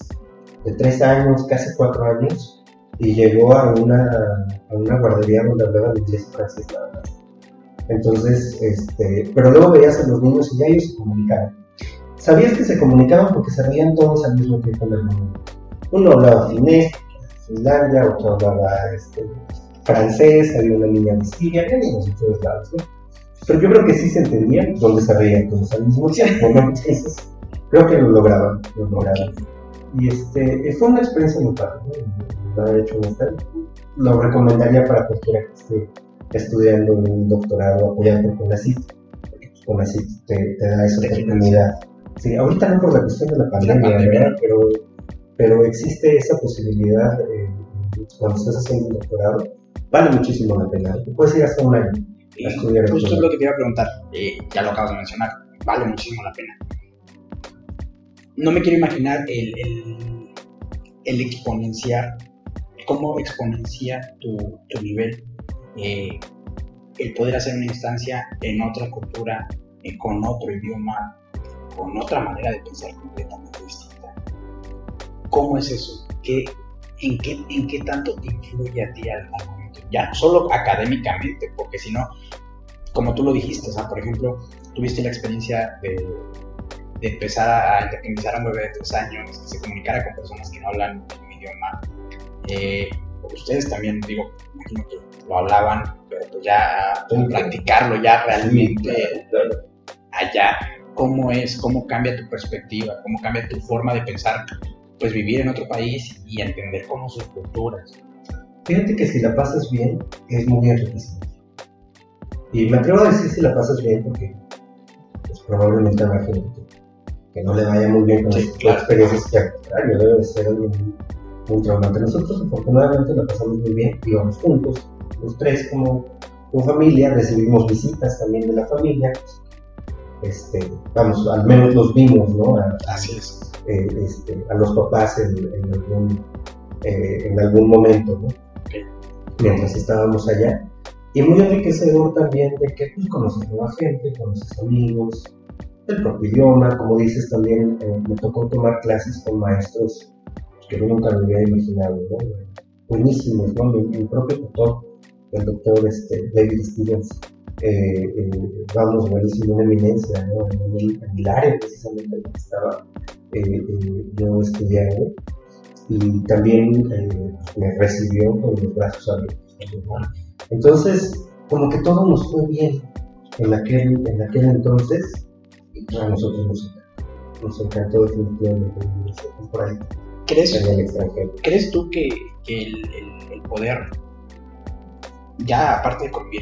de tres años, casi cuatro años, y llegó a una, a una guardería donde hablaban inglés y francés. Entonces, este, pero luego veías a los niños y ya ellos se comunicaban sabías que se comunicaban porque se reían todos al mismo tiempo en el mundo. Uno hablaba finés, Finlandia, otro hablaba este, francés, había una niña de Siria, de todos lados, ¿no? Pero yo creo que sí se entendía donde se reían todos al mismo tiempo, ¿no? Entonces, creo que lo lograban, lo lograban. Y este, fue una experiencia muy padre, ¿no? Lo hecho Lo recomendaría para cualquiera que esté estudiando un doctorado apoyado por CONACYT, porque CONACYT te, te da esa oportunidad Sí, ahorita no por la cuestión de la pandemia, la pandemia. ¿verdad? Pero, pero existe esa posibilidad eh, cuando estás haciendo un doctorado. Vale muchísimo la pena. Puedes ir hasta un año a estudiar. Justo es lo que te iba a preguntar, eh, ya lo acabas de mencionar. Vale muchísimo la pena. No me quiero imaginar el, el, el exponenciar, cómo exponencia tu, tu nivel, eh, el poder hacer una instancia en otra cultura, eh, con otro idioma, con otra manera de pensar completamente distinta. ¿Cómo es eso? ¿Qué, en, qué, ¿En qué tanto te influye a ti al, momento? Ya no solo académicamente, porque si no, como tú lo dijiste, o sea, por ejemplo, tuviste la experiencia de, de empezar a independizar a un bebé de tres años, que se comunicara con personas que no hablan un idioma. Eh, ustedes también, digo, imagino que lo hablaban, pero pues ya practicarlo ya realmente allá cómo es, cómo cambia tu perspectiva, cómo cambia tu forma de pensar, pues vivir en otro país y entender cómo sus culturas. Fíjate que si la pasas bien, es muy enriquecedor. Y me atrevo a decir si la pasas bien porque pues, probablemente habrá gente que, no le vaya muy bien con sí, las claro. experiencias que al contrario debe ser algo muy, muy traumante. Nosotros afortunadamente la pasamos muy bien, íbamos juntos, los tres como, como familia, recibimos visitas también de la familia, este, vamos, al menos los vimos, ¿no? A, Así es. eh, este, a los papás en, en algún, eh, en algún momento, ¿no? Mientras estábamos allá. Y muy enriquecedor también de que pues, conoces nueva gente, conoces amigos, el propio idioma, como dices también, eh, me tocó tomar clases con maestros que yo nunca me hubiera imaginado, ¿no? Buenísimos, ¿no? Mi, mi propio tutor, el doctor este, David Stevens, eh, eh, buenísimo, una eminencia, ¿no? En, el, en el área precisamente en la que estaba eh, eh, yo estudiando, y también eh, me recibió con los brazos abiertos. ¿no? Entonces, como que todo nos fue bien en aquel, en aquel entonces, y a nosotros nos encantó, nos encantó definitivamente y por ahí ¿Crees, en el extranjero. ¿crees tú que, que el, el- el poder, ya aparte de Colombia,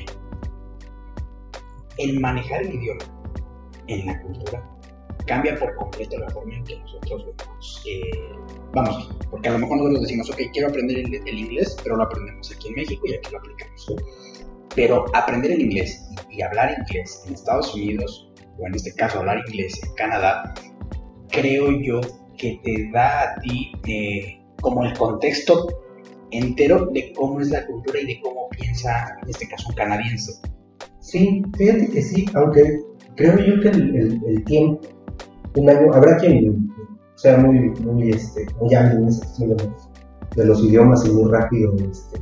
el manejar el idioma en la cultura cambia por completo la forma en que nosotros vemos? eh, vamos, porque a lo mejor nosotros decimos, ok, quiero aprender el, inglés, pero lo aprendemos aquí en México y aquí lo aplicamos. Pero aprender el inglés y, y hablar inglés en Estados Unidos, o en este caso hablar inglés en Canadá, creo yo que te da a ti eh, como el contexto entero de cómo es la cultura y de cómo piensa, en este caso, un canadiense. Sí, fíjate que sí, aunque creo yo que el, el- el tiempo, un año, habrá quien sea muy, muy, este, muy hábil en cuestión de los, idiomas y muy rápido este,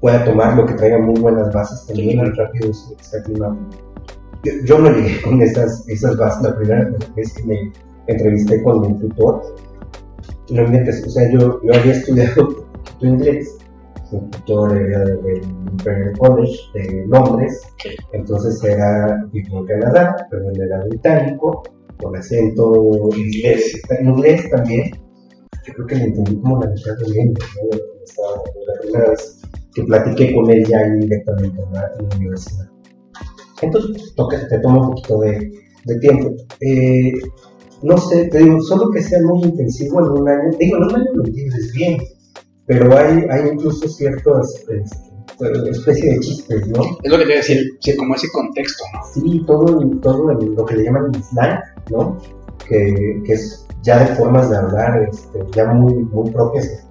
pueda tomar lo que traiga muy buenas bases también, muy rápido se, se aclimata. Yo, yo no llegué con esas, esas bases la primera vez que me entrevisté con mi tutor. Inventes, o sea, yo, yo había estudiado inglés, mi tutor era del Imperial College de Londres, entonces era vivo en Canadá, pero él era británico, con acento inglés, inglés también. Yo creo que le entendí como la mitad de lengua, ¿no? Estaba la primera vez que platiqué con él ya ahí directamente en la, en la universidad. Entonces, pues, toca- te toma un poquito de, de tiempo. Eh, no sé, te digo, solo que sea muy intensivo en un año, digo, en un año lo entiendes bien, pero hay, hay incluso ciertas este, especie de chistes, ¿no? Es lo que te voy a decir, sí, como ese contexto, ¿no? Sí, todo, todo lo que le llaman slang, ¿no? Que, que es ya de formas de hablar este, ya muy, muy propias.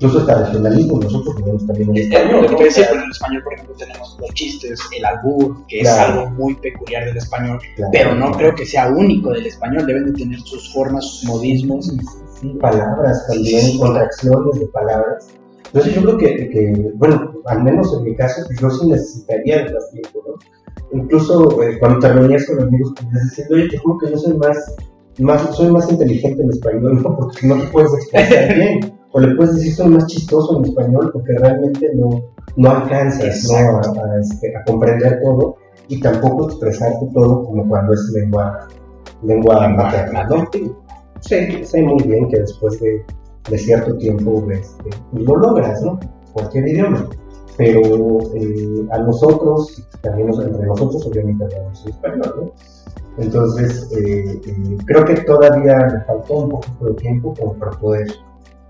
Incluso hasta regionalismo, nosotros tenemos también el Es español, lo que te ¿no? voy a decir, pero en el español, por ejemplo, tenemos los chistes, el albur, que es Claro. algo muy peculiar del español, Claro. pero no creo que sea único del español, deben de tener sus formas, sus modismos. Sí, palabras también, contracciones de palabras. Entonces yo creo que, que, bueno, al menos en mi caso, pues yo sí necesitaría de más tiempo, ¿no? Incluso eh, cuando te reunías con amigos, pues diciendo, oye, te juro que yo soy más, más, soy más inteligente en español, ¿no? Porque no te puedes expresar bien. O le puedes decir, soy más chistoso en español, porque realmente no, no alcanzas, ¿no? Exacto. A, a, este, a comprender todo y tampoco expresarte todo como cuando es lengua, lengua Lengua materna, ¿no? Sé, sé muy bien que después de, de cierto tiempo este, lo logras, ¿no? Cualquier idioma. Pero eh, a nosotros, también nos- entre nosotros, obviamente hablamos español, ¿no? Entonces, eh, eh, creo que todavía me faltó un poquito de tiempo como para poder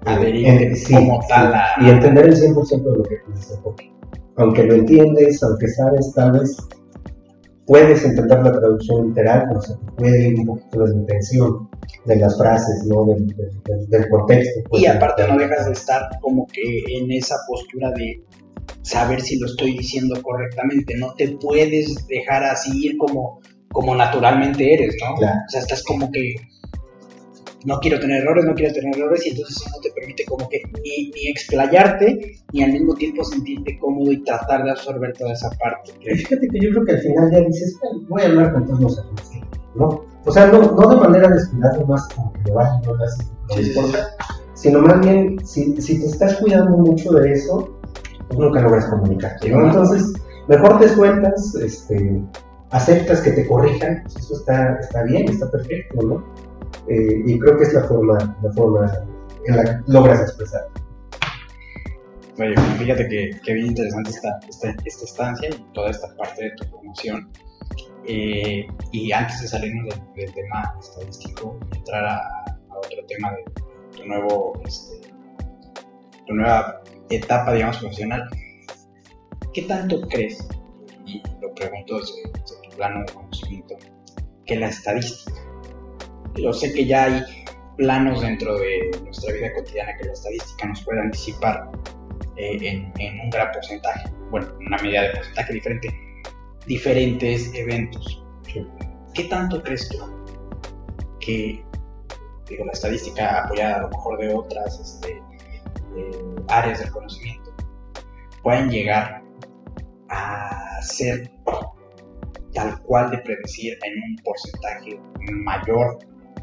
Adherir en- sí, tal y entender el 100% de lo que dice, porque aunque lo entiendes, aunque sabes, tal vez puedes entender la traducción literal, pero se te puede ir un poquito de la intención de las frases, ¿no? Del, del- del- del contexto. pues, Y aparte no dejas de estar como que en esa postura de saber si lo estoy diciendo correctamente, no te puedes dejar así ir como, como naturalmente eres, ¿no? Claro. O sea, estás como que no quiero tener errores, no quiero tener errores y entonces eso no te permite como que ni, ni explayarte ni al mismo tiempo sentirte cómodo y tratar de absorber toda esa parte. Fíjate que yo creo que al final ya dices, "Ay, voy a hablar con todos los amigos, ¿no? O sea, no, no de manera descuidada, más como que vale, no, me Sí, sí, importa, sino más bien, si, si te estás cuidando mucho de eso, pues nunca logras comunicarte, ¿no? Sí, Entonces, mejor te sueltas, este, aceptas que te corrijan, pues eso está, está bien, está perfecto, ¿no? Eh, y creo que es la forma, la forma en la que logras expresar. Oye, fíjate que, que bien interesante esta, esta, esta estancia y toda esta parte de tu promoción. Eh, y antes de salirnos del, del tema estadístico, entrar a, a otro tema de tu nuevo, este, tu nueva etapa, digamos, profesional, ¿qué tanto crees, y lo pregunto desde, tu plano de conocimiento, que la estadística? Yo sé que ya hay planos dentro de nuestra vida cotidiana que la estadística nos puede anticipar eh, en, un gran porcentaje, bueno, una medida de porcentaje diferente, diferentes eventos. ¿Qué tanto crees tú que digo, la estadística apoyada a lo mejor de otras este, áreas del conocimiento pueden llegar a ser tal cual de predecir en un porcentaje mayor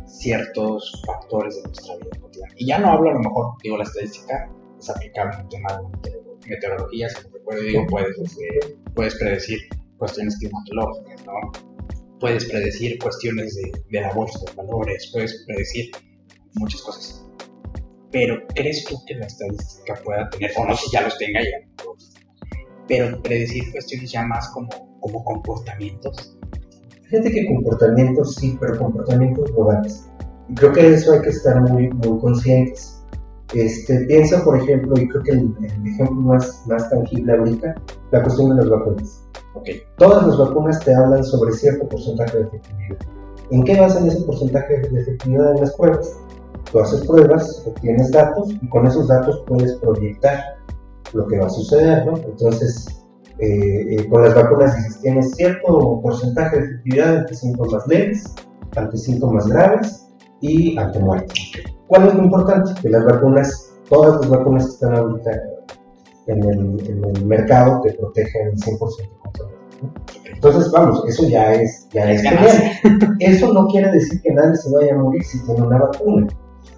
ciertos factores de nuestra vida cotidiana. Y ya no hablo a lo mejor, digo, la estadística es aplicable en un tema de meteorología, si recuerdo, digo, puedes, este, puedes predecir cuestiones climatológicas, ¿no? Puedes predecir cuestiones de, de la bolsa de valores, puedes predecir muchas cosas. Pero ¿crees tú que la estadística pueda tener, o no sé si ya los tenga ya, pero predecir cuestiones ya más como, como comportamientos? Fíjate que comportamientos sí, pero comportamientos globales. Y creo que de eso hay que estar muy, muy conscientes. Este, piensa, por ejemplo, y creo que el, ejemplo más, más tangible ahorita, la cuestión de las vacunas. Okay. Todas las vacunas te hablan sobre cierto porcentaje de efectividad. ¿En qué basan ese porcentaje de efectividad en las pruebas? Tú haces pruebas, obtienes datos y con esos datos puedes proyectar lo que va a suceder, ¿no? Entonces, eh, eh, con las vacunas dices, tienes cierto porcentaje de efectividad ante síntomas leves, ante síntomas graves y ante muerte. ¿Cuál es lo importante? Que las vacunas, todas las vacunas que están ahorita en el, mercado te protegen el 100% contra ¿no? Entonces, vamos, eso ya es, ya es genial. Eso no quiere decir que nadie se vaya a morir si tiene una vacuna.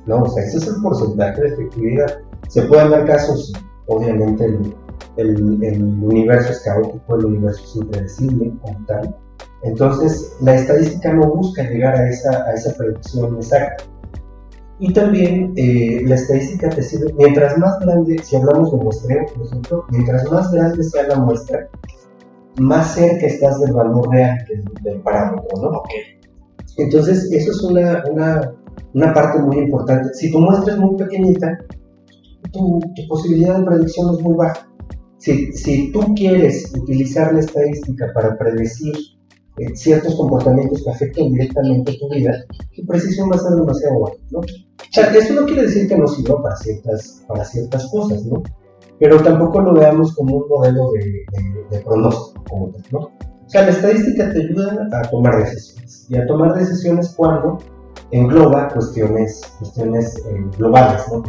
¿no? O sea, ese es el porcentaje de efectividad. Se pueden dar casos, obviamente el, el, universo es caótico, el universo es impredecible como tal. Entonces, la estadística no busca llegar a esa, a esa predicción exacta. Y también eh, la estadística te sirve, mientras más grande, si hablamos de muestreo, por ejemplo, mientras más grande sea la muestra, más cerca estás del valor real del, parámetro, ¿no? Entonces, eso es una, una una parte muy importante. Si tu muestra es muy pequeñita, tu, posibilidad de predicción es muy baja. Si, si, tú quieres utilizar la estadística para predecir eh, ciertos comportamientos que afecten directamente tu vida, tu precisión va a ser demasiado baja, ¿no? O sea, eso no quiere decir que no sirva para ciertas, para ciertas cosas, ¿no? Pero tampoco lo veamos como un modelo de, de, pronóstico, ¿no? O sea, la estadística te ayuda a tomar decisiones. Y a tomar decisiones cuando engloba cuestiones, cuestiones eh, globales, ¿no?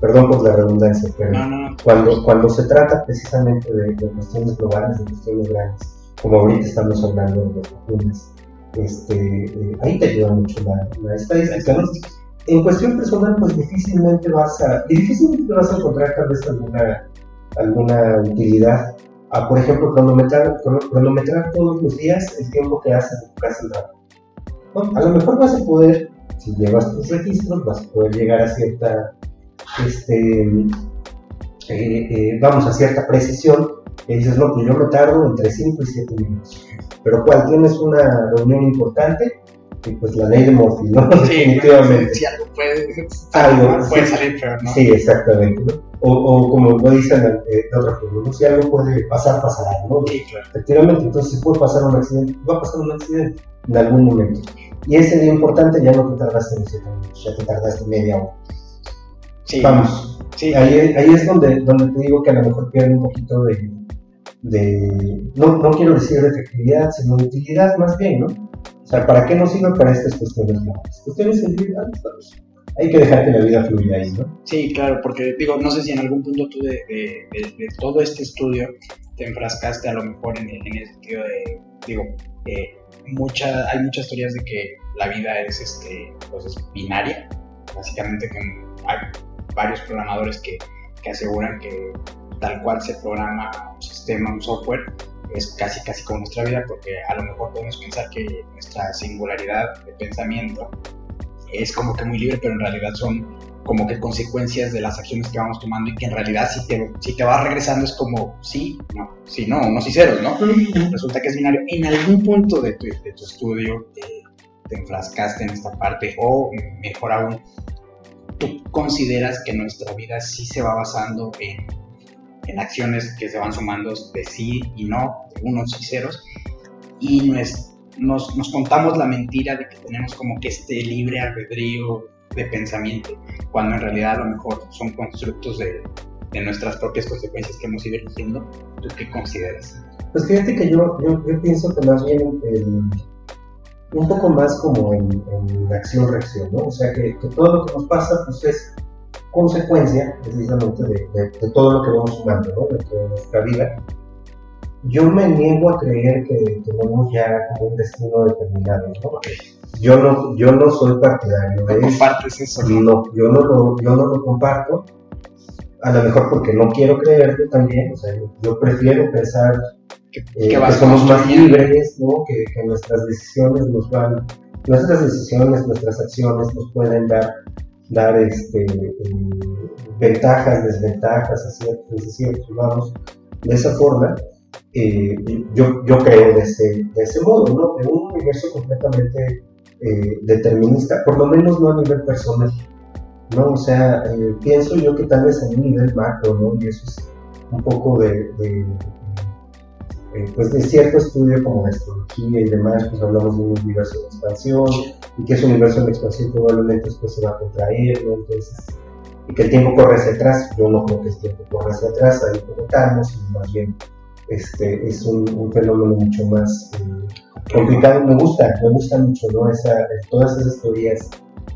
Perdón por la redundancia, pero Cuando, cuando se trata precisamente de, cuestiones globales, de cuestiones grandes, como ahorita estamos hablando de las vacunas, este, eh, ahí te ayuda mucho la, la estadística. En cuestión personal, pues difícilmente vas a, difícilmente vas a encontrar tal vez alguna, alguna utilidad a, por ejemplo, cronometrar, cronometrar todos los días el tiempo que haces en tu casa a lo mejor vas a poder, si llevas tus registros, vas a poder llegar a cierta, este, eh, eh, vamos, a cierta precisión, y dices, no, pues yo me tardo entre 5 y 7 minutos. Pero cual tienes una reunión importante, y pues la ley de Murphy, ¿no? Sí, Definitivamente. Si algo puede, algo, puede salir peor, ¿no? Sí, exactamente, ¿no? O, o como lo dicen de otra forma, ¿no? Si algo puede pasar, pasará, ¿no? Sí, claro. Efectivamente, entonces si puede pasar un accidente, va a pasar un accidente en algún momento. Y ese día importante ya no te tardaste en 7 minutos, ya te tardaste media hora. Sí. Vamos. Sí. Ahí, ahí es donde, donde te digo que a lo mejor pierde un poquito de, de no, no quiero decir de efectividad, sino de utilidad más bien, ¿no? Sea, ¿para qué nos sirve para estas cuestiones globales? Cuestiones individuales, hay que dejar que la vida fluya ahí, ¿no? Sí, claro, porque digo, no sé si en algún punto tú de, de, de, todo este estudio te enfrascaste a lo mejor en, en el sentido de, digo, eh, mucha, hay muchas teorías de que la vida es, este, pues es binaria, básicamente que hay varios programadores que, que aseguran que tal cual se programa un sistema, un software, es casi casi como nuestra vida, porque a lo mejor podemos pensar que nuestra singularidad de pensamiento es como que muy libre, pero en realidad son como que consecuencias de las acciones que vamos tomando y que en realidad si te, si te vas regresando es como sí, no, sí, no, unos y ceros, ¿no? Resulta que es binario. En algún punto de tu, de tu estudio te, te, enfrascaste en esta parte o mejor aún, tú consideras que nuestra vida sí se va basando en, en acciones que se van sumando de sí y no, de unos y ceros, y nos, nos, nos contamos la mentira de que tenemos como que este libre albedrío de pensamiento, cuando en realidad a lo mejor son constructos de, de nuestras propias consecuencias que hemos ido eligiendo. ¿Tú qué consideras? Pues fíjate que yo, yo, yo pienso que más bien un poco más como en, en acción-reacción, ¿no? O sea, que, que, todo lo que nos pasa pues es consecuencia precisamente de, de, de, todo lo que vamos sumando, ¿no? De toda nuestra vida. Yo me niego a creer que tenemos ya como un destino determinado, ¿no? Yo no, yo no soy partidario de ¿No compartes eso? No, yo no lo, yo no lo comparto. A lo mejor porque no quiero creerlo también, o sea, yo prefiero pensar que, eh, que, que somos más libres, ¿no? que, que, nuestras decisiones nos van, nuestras decisiones, nuestras acciones nos pueden dar, dar este, eh, ventajas, desventajas a ciertos, ciertos lados. De esa forma, eh, yo, creo de ese, modo, ¿no? de un universo completamente eh, determinista, por lo menos no a nivel personal. ¿no? O sea, pienso yo que tal vez a un nivel macro, ¿no? y eso es un poco de eh, pues de cierto estudio como la astrología y demás, pues hablamos de un universo de expansión, y que ese universo de expansión probablemente después se va a contraer, ¿no? Entonces, y que el tiempo corre hacia atrás, yo no creo que el tiempo corre hacia atrás, ahí comentamos, más bien este, es un, fenómeno mucho más eh, complicado, me gusta, me gusta mucho, ¿no? Esa, todas esas teorías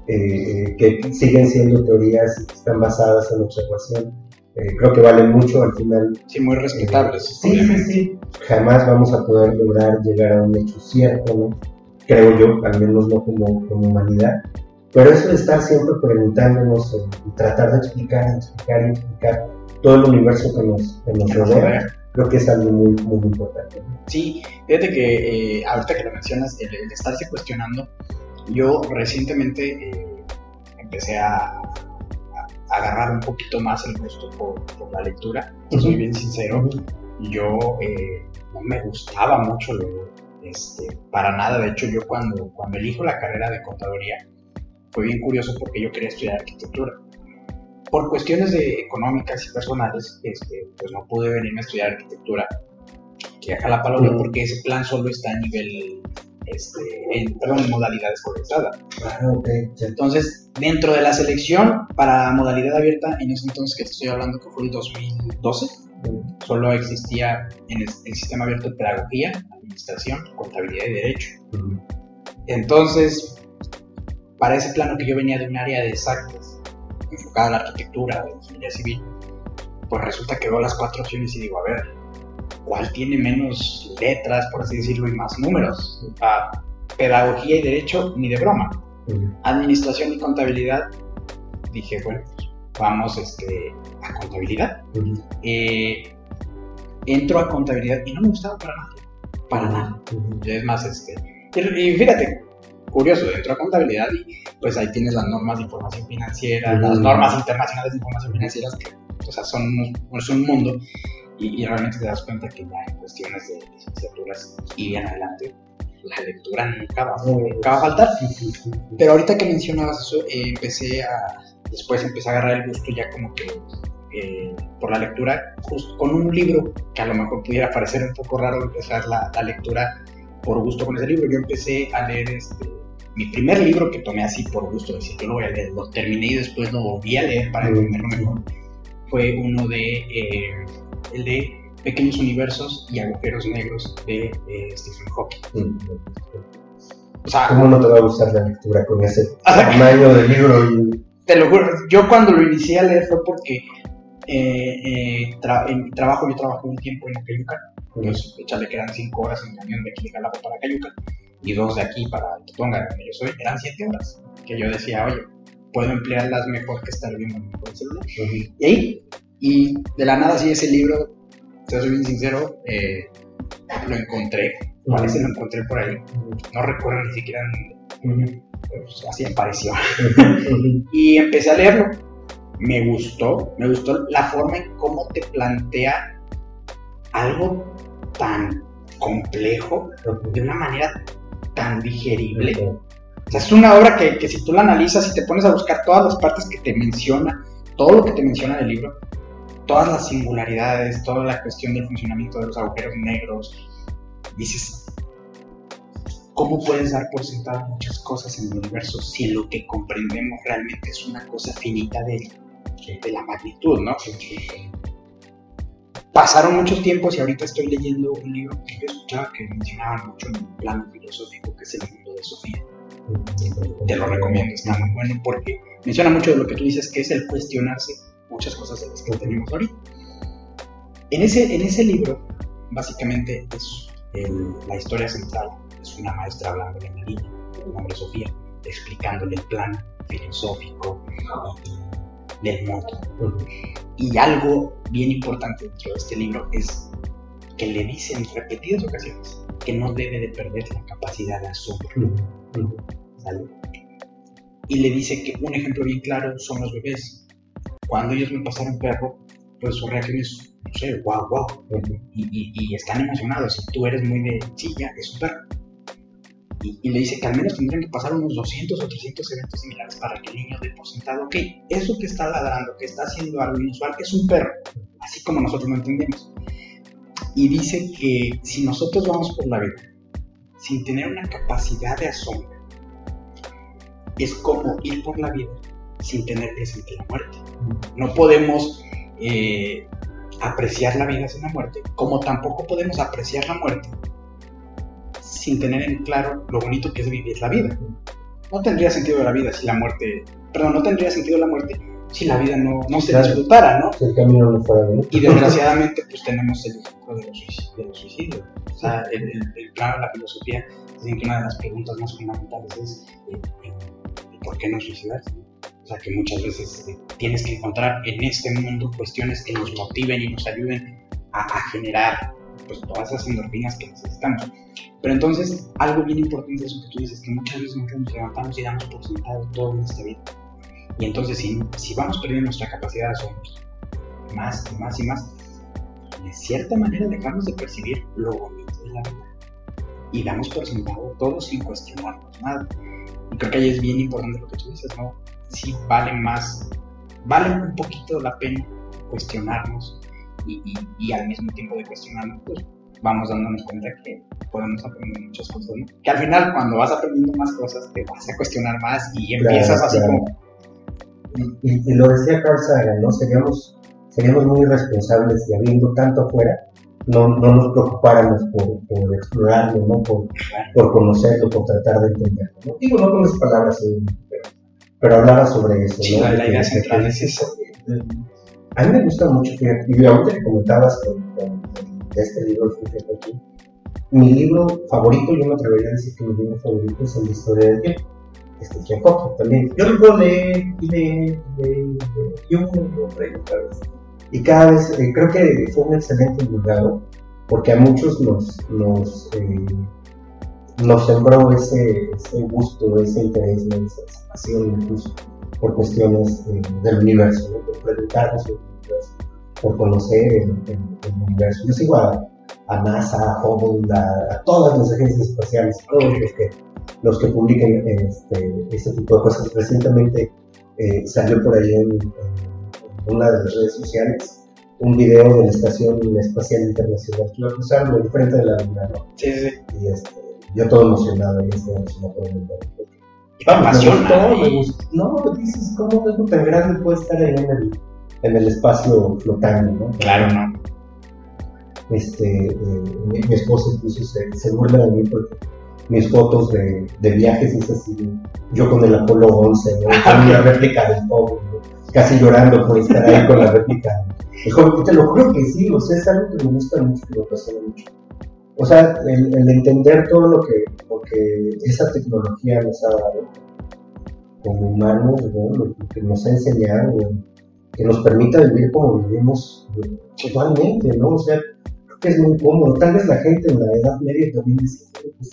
eh, que siguen siendo teorías que están basadas en observación, eh, creo que valen mucho al final. Sí, muy respetables. sí, sí, sí. Jamás vamos a poder lograr llegar a un hecho cierto, ¿no? Creo yo, al menos no como, como humanidad. Pero eso de estar siempre preguntándonos y tratar de explicar, explicar explicar todo el universo que nos, que nos rodea, creo que es algo muy, muy importante. Sí, fíjate que eh, ahorita que lo mencionas, el, el, estarse cuestionando, yo recientemente eh, empecé a, agarrar un poquito más el gusto por, por la lectura, soy bien sincero, yo eh, no me gustaba mucho este, para nada, de hecho yo cuando, cuando elijo la carrera de contaduría, fue bien curioso porque yo quería estudiar arquitectura. Por cuestiones de económicas y personales, este, pues no pude venirme a estudiar arquitectura aquí a Jalapa, porque ese plan solo está a nivel este, en, perdón, en modalidad escolarizada. Ah, okay. Entonces, dentro de la selección para modalidad abierta, en ese entonces que te estoy hablando, que fue el 2012, uh-huh. solo existía en el, el, sistema abierto de pedagogía, administración, contabilidad y derecho. Uh-huh. Entonces, para ese plano que yo venía de un área de exactas, enfocada a la arquitectura, de ingeniería civil, pues resulta que veo las cuatro opciones y digo, a ver, ¿cuál tiene menos letras, por así decirlo, y más números? Ah, pedagogía y derecho, ni de broma. Administración y contabilidad, dije, bueno, pues vamos este, a contabilidad. Eh, entro a contabilidad y no me gustaba para nada. Para nada. Es más, este. Y, y, fíjate, curioso, entro a contabilidad y pues ahí tienes las normas de información financiera, las normas internacionales de información financiera, que o sea, son, es un mundo y, y, realmente te das cuenta que ya en cuestiones de licenciaturas y en adelante la lectura nunca va, nunca va a faltar. Pero ahorita que mencionabas eso, eh, empecé a, después empecé a agarrar el gusto ya como que eh, por la lectura, justo con un libro que a lo mejor pudiera parecer un poco raro empezar la, la lectura por gusto con ese libro. Yo empecé a leer este, mi primer libro que tomé así por gusto, decir, yo lo voy a leer, lo terminé y después lo volví a leer para entenderlo mejor. Fue uno de eh, el de Pequeños Universos y Agujeros Negros de eh, Stephen Hawking. Mm. O sea, ¿Cómo no te va a gustar la lectura con ese tamaño de libro? Y... Te lo juro, yo cuando lo inicié a leer fue porque eh, eh, tra en mi trabajo, yo trabajé un tiempo en Cayuca, entonces échale que eran 5 horas en camión de aquí de Jalapa para Cayuca y dos de aquí para Totonga, donde yo soy, eran 7 horas, que yo decía, oye, puedo emplearlas mejor que estar viendo mi celular. Uh -huh. Y ahí y de la nada, sí, ese libro, te soy bien sincero, eh, lo encontré. Parece que lo encontré por ahí. No recuerdo ni siquiera. Pues, así apareció. y empecé a leerlo. Me gustó. Me gustó la forma en cómo te plantea algo tan complejo de una manera tan digerible. O sea, es una obra que, que si tú la analizas y te pones a buscar todas las partes que te menciona, todo lo que te menciona en el libro, todas las singularidades, toda la cuestión del funcionamiento de los agujeros negros, dices, ¿cómo puedes dar por sentado muchas cosas en el universo si lo que comprendemos realmente es una cosa finita de, de la magnitud, ¿no? Pasaron muchos tiempos y ahorita estoy leyendo un libro que yo escuchaba que mencionaba mucho en un plano filosófico, que es El mundo de Sofía. Te lo recomiendo, está muy bueno porque menciona mucho de lo que tú dices, que es el cuestionarse muchas cosas de las que tenemos ahorita. En ese, en ese libro, básicamente es la historia central es una maestra hablando en la niña, su nombre es Sofía, explicándole el plan filosófico del mundo. Y algo bien importante dentro de este libro es que le dice en repetidas ocasiones que no debe de perder la capacidad de asombro. Y le dice que un ejemplo bien claro son los bebés. Cuando ellos me pasaron perro, pues su reacción es, no sé, wow, wow. y, y, están emocionados. Y tú eres muy de, sí, ya, es un perro y, le dice que al menos tendrían que pasar unos 200 o 300 eventos similares para que el niño dé por sentado, ok, eso que está ladrando, que está haciendo algo inusual, es un perro, así como nosotros lo entendemos. Y dice que si nosotros vamos por la vida sin tener una capacidad de asombro, es como ir por la vida sin tener presente la muerte. No podemos eh, apreciar la vida sin la muerte, como tampoco podemos apreciar la muerte sin tener en claro lo bonito que es vivir la vida. No tendría sentido la vida si la muerte, perdón, no tendría sentido la muerte si la vida no, no se disfrutara, ¿no? Si el camino no fuera bonito. Y desgraciadamente pues tenemos el ejemplo de los, suicidios. O sea, el, el, el plan, la filosofía, dicen que una de las preguntas más fundamentales es eh, eh, ¿por qué no suicidarse? Sea, que muchas veces eh, tienes que encontrar en este mundo cuestiones que nos motiven y nos ayuden a, a generar pues todas esas endorfinas que necesitamos. Pero entonces, algo bien importante es lo que tú dices, que muchas veces nos levantamos y damos por sentado todo en esta vida. Y entonces, si, si vamos perdiendo nuestra capacidad de asombro, más y más y más, de cierta manera dejamos de percibir lo bonito de la vida. Y damos por sentado todo sin cuestionarnos nada. Y creo que ahí es bien importante lo que tú dices, ¿no? Sí vale más, vale un poquito la pena cuestionarnos y, y, y al mismo tiempo de cuestionarnos, pues vamos dándonos cuenta que podemos aprender muchas cosas, ¿no? Que al final cuando vas aprendiendo más cosas te vas a cuestionar más y empiezas así como... Y, lo decía Carl Sagan, ¿no? Seríamos, seríamos muy irresponsables y habiendo tanto afuera, no, no nos preocupáramos por, por explorarlo, ¿no? Por, por, conocerlo, por tratar de entenderlo. ¿no? Digo, no con esas palabras, pero, pero hablaba sobre eso, sí, ¿no? La, idea central es eso. A mí me gusta mucho, y ahorita que comentabas con, con de este libro, aquí, mi libro favorito, yo me atrevería a decir que mi libro favorito es el de Historia del Tiempo. Este Chekhov también. Yo lo puedo leer y leer y leer y uno otra otra vez. Y cada vez, eh, creo que fue un excelente divulgado, porque a muchos nos, nos, eh, nos sembró ese, ese, gusto, ese interés, esa pasión incluso por cuestiones eh, del universo, ¿no? por preguntarnos sobre el universo, por conocer el, el, el universo. Yo sigo a, a NASA, a Hubble, a, todas las agencias espaciales, todos los que, los que publiquen este, este tipo de cosas. Recientemente eh, salió por ahí en, en, una de las redes sociales un video de la Estación Espacial Internacional que lo cruzaron enfrente de la Luna, ¿no? Sí, sí. Y este, yo todo emocionado y estoy emocionado el mundo. Me gustó, No, dices, ¿cómo algo tan grande puede estar ahí en el, en el espacio flotando, ¿no? Claro, ¿no? este, eh, mi, mi, esposa incluso se, se, burla de mí porque mis fotos de, de, viajes es así, yo con el Apolo 11, ¿no? con una réplica del ¿no? casi llorando por estar ahí con la réplica. Y te lo juro que sí, o sea, es algo que me gusta mucho, que me apasiona mucho. O sea, el, entender todo lo que, lo que esa tecnología nos ha dado como humanos, ¿no? lo que nos ha enseñado, que nos permita vivir como vivimos actualmente, ¿no? O sea, que es muy cómodo. Tal vez la gente en la Edad Media también dice, pues,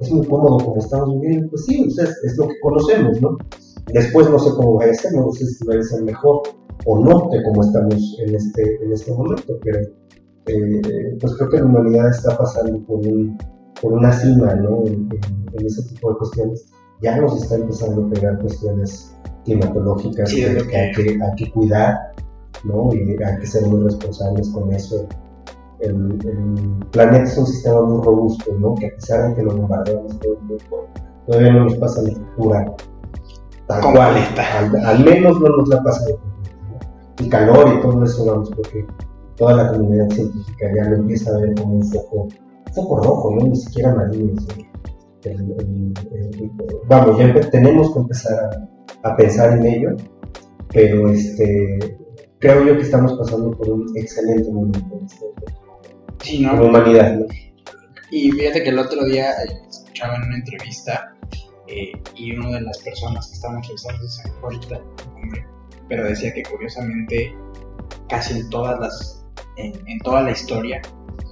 es muy cómodo como estamos viviendo. Pues sí, o es, lo que conocemos, ¿no? Después no sé cómo va a ser, no sé si va a ser mejor o no de cómo estamos en este, en este momento, pero eh, pues creo que la humanidad está pasando por, un, por una cima, ¿no? En, en, en, ese tipo de cuestiones. ya nos está empezando a pegar cuestiones climatológicas Sí, que, hay que- hay que cuidar, ¿no? Y hay que ser muy responsables con eso. El, el planeta es un sistema muy robusto, ¿no? Que a pesar de que lo bombardeamos todo el tiempo, todavía no nos pasa la factura tal cual. Al, al menos no nos la pasa de ¿no? El calor y todo eso, vamos, porque toda la comunidad científica ya lo empieza a ver como un foco, foco rojo, ¿no? Ni siquiera amarillo. ¿sí? El- el- el- vamos, ya tenemos que empezar a, a pensar en ello, pero este, creo yo que estamos pasando por un excelente momento en este- Sí, ¿no? como humanidad, ¿no? Y fíjate que el otro día escuchaba en una entrevista eh, y una de las personas que estaban entrevistando es ahorita, hombre, pero decía que curiosamente casi en todas las, en, en toda la historia,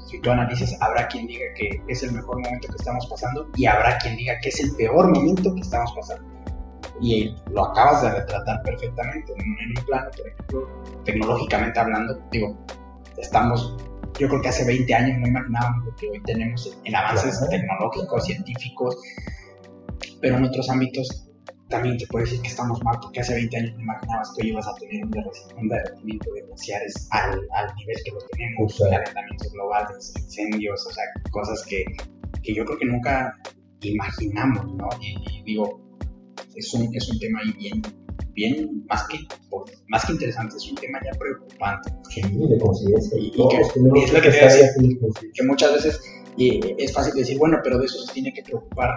si tú analizas, habrá quien diga que es el mejor momento que estamos pasando y habrá quien diga que es el peor momento que estamos pasando. Y lo acabas de retratar perfectamente en, un- plano, por ejemplo, tecnológicamente hablando, digo, estamos yo creo que hace 20 años no imaginábamos lo que hoy tenemos en- en avances Claro. tecnológicos, científicos, pero en otros ámbitos también te puedo decir que estamos mal, porque hace 20 años no imaginabas que ibas a tener un, derre- un derretimiento de glaciares al, al nivel que lo tenemos, Exacto. calentamientos globales, incendios, o sea, cosas que, que yo creo que nunca imaginamos, ¿no? Y, y digo, es un, es un tema ahí bien, bien, más que, más que interesante, es un tema ya preocupante. Sí, de conciencia. Y- y que- es lo que te empezar decía. que muchas veces eh, es fácil decir, bueno, pero de eso se tiene que preocupar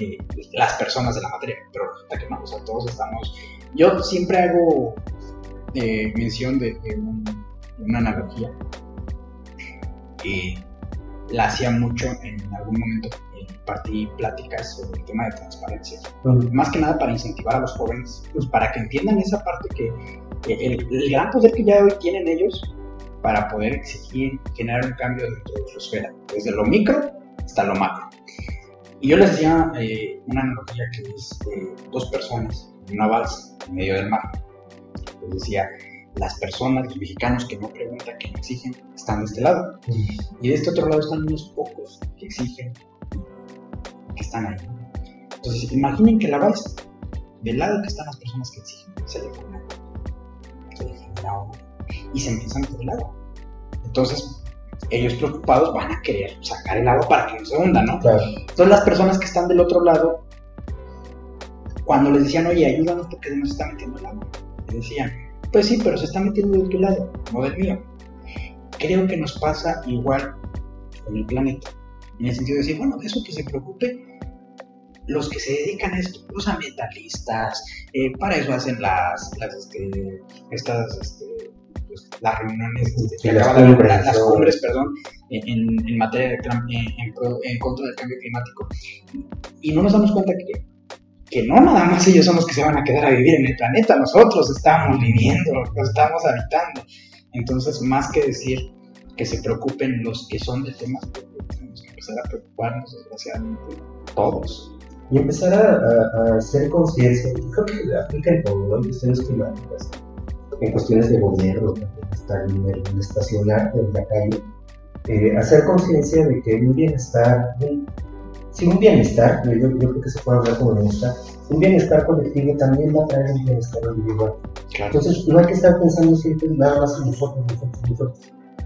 eh, las personas de la materia, pero resulta que no, o sea, todos estamos... Yo siempre hago eh, mención de, de un- de una analogía que la hacía mucho en algún momento, eh, partí pláticas sobre el tema de transparencia más que nada para incentivar a los jóvenes, pues para que entiendan esa parte que que el, el gran poder que ya hoy tienen ellos para poder exigir, generar un cambio dentro de su esfera, desde lo micro hasta lo macro. Y yo les decía eh, una analogía que es eh, dos personas en una balsa en medio del mar. Les decía, las personas, los mexicanos que no preguntan, que no exigen, están de este lado. Y de este otro lado están unos pocos que exigen que están ahí. Entonces, imaginen que la balsa, del lado que están las personas que exigen, se le pone se le genera y se empiezan por el agua. Entonces, ellos preocupados van a querer sacar el agua para que no se hunda, ¿no? Claro. Entonces, las personas que están del otro lado, cuando les decían, oye, ayúdanos porque se nos está metiendo el agua, les decían, pues sí, pero se está metiendo de tu lado, no del mío. Creo que nos pasa igual con el planeta, en el sentido de decir, bueno, de eso que se preocupe los que se dedican a esto, los ambientalistas, eh, para eso hacen las, las este, estas, este, pues, las reuniones que las cumbres, perdón, en, en materia de en, pro- en contra del cambio climático. Y no nos damos cuenta que, que no nada más ellos son los que se van a quedar a vivir en el planeta, nosotros estamos viviendo, lo estamos habitando. Entonces, más que decir que se preocupen los que son de temas, pues, tenemos que empezar a preocuparnos, desgraciadamente, todos. y empezar a, a- a hacer conciencia, creo que aplica en todo, en cuestiones climáticas, en cuestiones de gobierno, hasta en estacionar en la calle, eh, hacer conciencia de que un bienestar, un, sí, un bienestar, yo, yo creo que se puede hablar como bienestar, un bienestar colectivo también va a traer un bienestar individual. Claro. Entonces, no hay que estar pensando siempre nada más en nosotros, nosotros, nosotros.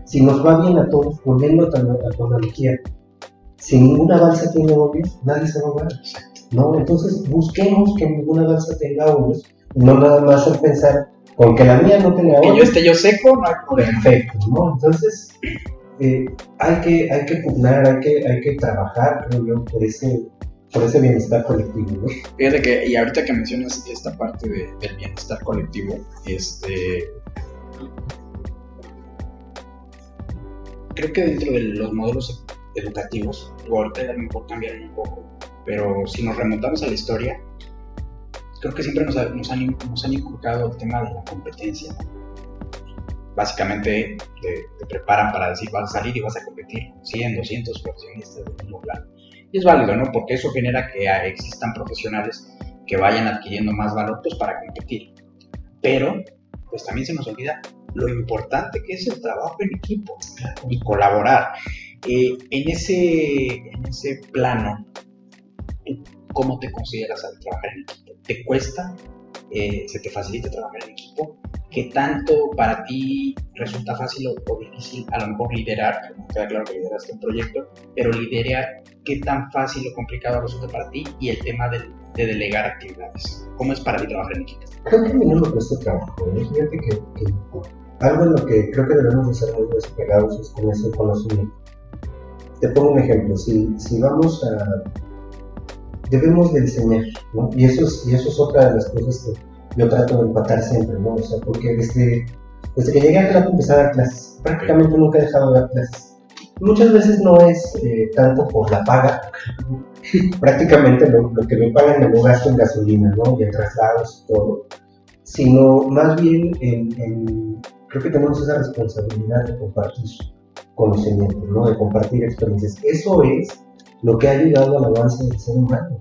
Si nos va bien a todos, volviendo a tu a tu analogía, si ninguna balsa tiene hoyos, nadie se va a ahogar. ¿no? Entonces, busquemos que ninguna balsa tenga y no nada más el pensar, con que la mía no tenga Que yo hoyos, esté yo seco, no hay problema. perfecto, ¿no? Entonces, eh, hay, que, hay que pugnar, hay que, hay que trabajar, creo yo, por ese, por ese bienestar colectivo, ¿no? Fíjate que, y ahorita que mencionas esta parte de- del bienestar colectivo, este. Creo que dentro de los modelos educativos, o ahorita a lo mejor cambiaron un poco, pero si nos remontamos a la historia, creo que siempre nos, ha- nos han, nos inculcado el tema de la competencia. Básicamente te, preparan para decir vas a salir y vas a competir con 100, 200 profesionistas del mismo plano. Y es válido, ¿no? Porque eso genera que existan profesionales que vayan adquiriendo más valor pues, para competir. Pero, pues también se nos olvida lo importante que es el trabajo en equipo y colaborar. Eh, en, ese, en ese plano, ¿cómo te consideras al trabajar en equipo? ¿Te cuesta? Eh, ¿Se te facilita trabajar en equipo? ¿Qué tanto para ti resulta fácil o, difícil a lo mejor liderar? Me queda claro que lideraste un proyecto, pero liderar, ¿qué tan fácil o complicado resulta para ti? Y el tema de, delegar actividades. ¿Cómo es para ti trabajar en equipo? Creo que a mí no me cuesta trabajo. ¿eh? Fíjate que, algo en lo que creo que debemos de ser muy despegados es con ese conocimiento. Te pongo un ejemplo. Si, si vamos a debemos de enseñar, ¿no? Y eso, es, y eso es otra de las cosas que yo trato de empatar siempre, ¿no? O sea, porque desde, desde que llegué a clase empecé a dar clases. Prácticamente nunca he dejado de dar clases. Muchas veces no es eh, tanto por la paga, prácticamente lo, que me pagan me lo gasto en gasolina, ¿no? Y en traslados y todo, sino más bien en, creo que tenemos esa responsabilidad de compartir conocimiento, ¿no? De compartir experiencias. Eso es lo que ha ayudado al avance del ser humano,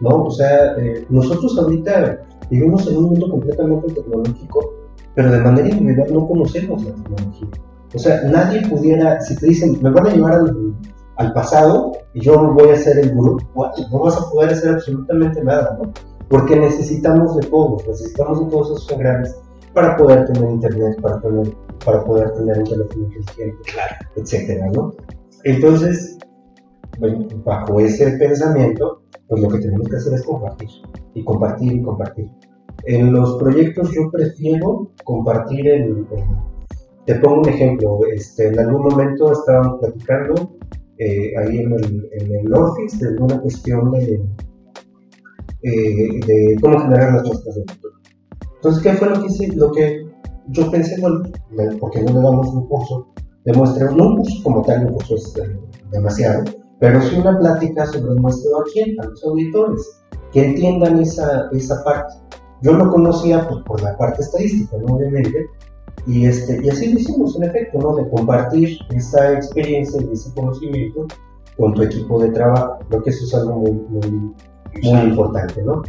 ¿no? O sea, eh, nosotros ahorita vivimos en un mundo completamente tecnológico, pero de manera individual no conocemos la tecnología. O sea, nadie pudiera, si te dicen, me van a llevar al, pasado y yo voy a ser el gurú, no vas a poder hacer absolutamente nada, ¿no? Porque necesitamos de todos, necesitamos de todos esos engranes para poder tener internet, para, tener, para poder tener un teléfono inteligente, claro. etcétera, ¿no? Entonces, bajo ese pensamiento, pues lo que tenemos que hacer es compartir, y compartir y compartir. En los proyectos yo prefiero compartir el, te pongo un ejemplo, este, en algún momento estábamos platicando eh, ahí en el, en el Office de una cuestión de, eh, de cómo generar de futuro. Entonces, ¿qué fue lo que hice? Lo que yo pensé, porque no le damos un curso de muestra, no un curso como tal, un curso es demasiado, pero sí una plática sobre nuestro a quién, a los auditores, que entiendan esa, esa parte. Yo lo conocía por, por la parte estadística, ¿no? obviamente, y, este, y así lo hicimos, en efecto, ¿no? de compartir esa experiencia y ese conocimiento con tu equipo de trabajo. Creo que eso es algo muy, muy, muy importante. ¿no?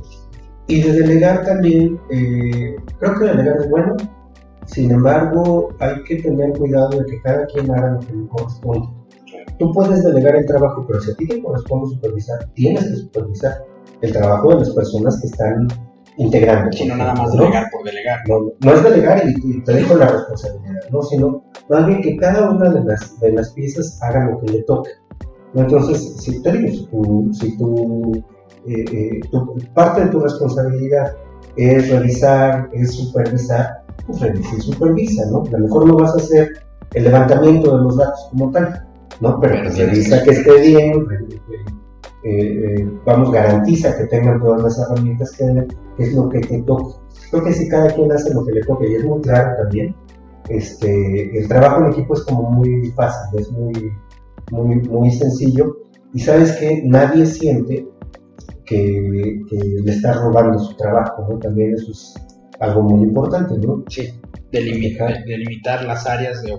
Y de delegar también, eh, creo que delegar es bueno, sin embargo, hay que tener cuidado de que cada quien haga lo que le corresponde. Tú puedes delegar el trabajo, pero si a ti te corresponde supervisar, tienes que supervisar el trabajo de las personas que están integrando. Sino nada más delegar por delegar. No, es delegar y, te dejo la responsabilidad, ¿no? sino más bien que cada una de las, de las piezas haga lo que le toca. Entonces, si te digo, si, tú, eh, eh, parte de tu responsabilidad es revisar, es supervisar, pues revisa y supervisa, ¿no? A lo mejor no vas a hacer el levantamiento de los datos como tal, ¿no? Pero pues revisa que esté bien, eh, eh, vamos, garantiza que tengan todas las herramientas que, es lo que te toca. Creo que si cada quien hace lo que le toca y es muy claro también, este, el trabajo en equipo es como muy fácil, es muy, muy, muy sencillo y sabes que nadie siente que, que, le está robando su trabajo, ¿no? También eso es algo muy importante, ¿no? Sí delimitar, delimitar las áreas de,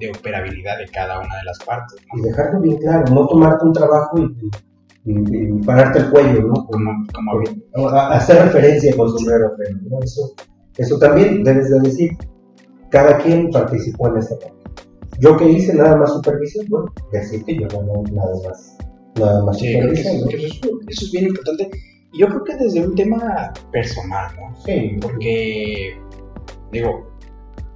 de operabilidad de cada una de las partes. Y dejarlo bien claro, no tomarte un trabajo y, pararte el cuello, ¿no? Como, como hacer referencia con sombrero ¿no? Eso, eso también debes de decir. Cada quien participó en esta parte. Yo que hice nada más supervisión, bueno, decir que yo no nada más. Nada más supervisión. eso, es bien importante. Yo creo que desde un tema personal, ¿no? Sí. Porque, digo,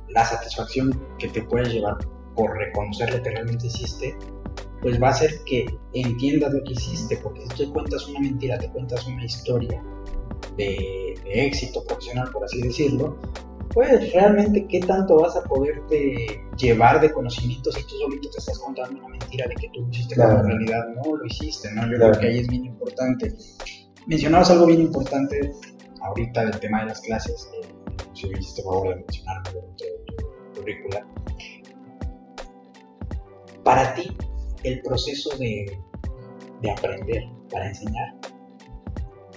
la satisfacción que te puedes llevar por reconocer lo que realmente hiciste, pues va a hacer que entiendas lo que hiciste, porque si tú cuentas una mentira, te cuentas una historia de, éxito profesional, por así decirlo, pues realmente qué tanto vas a poderte llevar de conocimientos si tú solito te estás contando una mentira de que tú lo hiciste cuando en realidad no lo hiciste, ¿no? Yo creo que ahí es bien importante. Mencionabas algo bien importante ahorita del tema de las clases, eh, si me hiciste favor de mencionarlo dentro de tu currícula. Para ti, el proceso de, de aprender para enseñar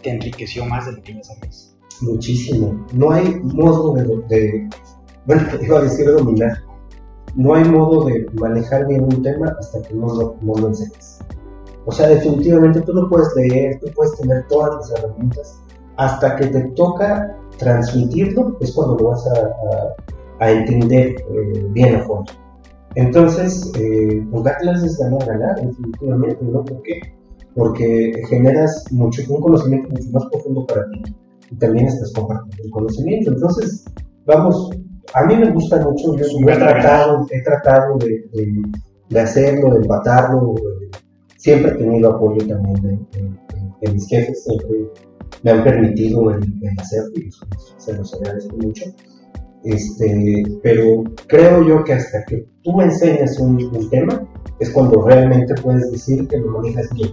te enriqueció más de lo que ya sabes. Muchísimo. No hay modo de, de bueno, iba a decir dominar. No hay modo de manejar bien un tema hasta que no lo, no lo enseñes. O sea, definitivamente tú lo puedes leer, tú puedes tener todas las herramientas, hasta que te toca transmitirlo es cuando lo vas a, a, entender eh, bien a fondo. Entonces, eh, pues dar clases ganar, ganar, definitivamente, ¿no? ¿Por qué? porque generas mucho, un conocimiento mucho más profundo para ti y también estás compartiendo el conocimiento. Entonces, vamos, a mí me gusta mucho, yo, he tratado, he tratado de, de, hacerlo, de empatarlo, siempre he tenido apoyo también de, mis jefes, siempre me han permitido el, hacerlo y se los agradezco mucho. Este, pero creo yo que hasta que tú enseñas un, un tema es cuando realmente puedes decir que lo manejas bien.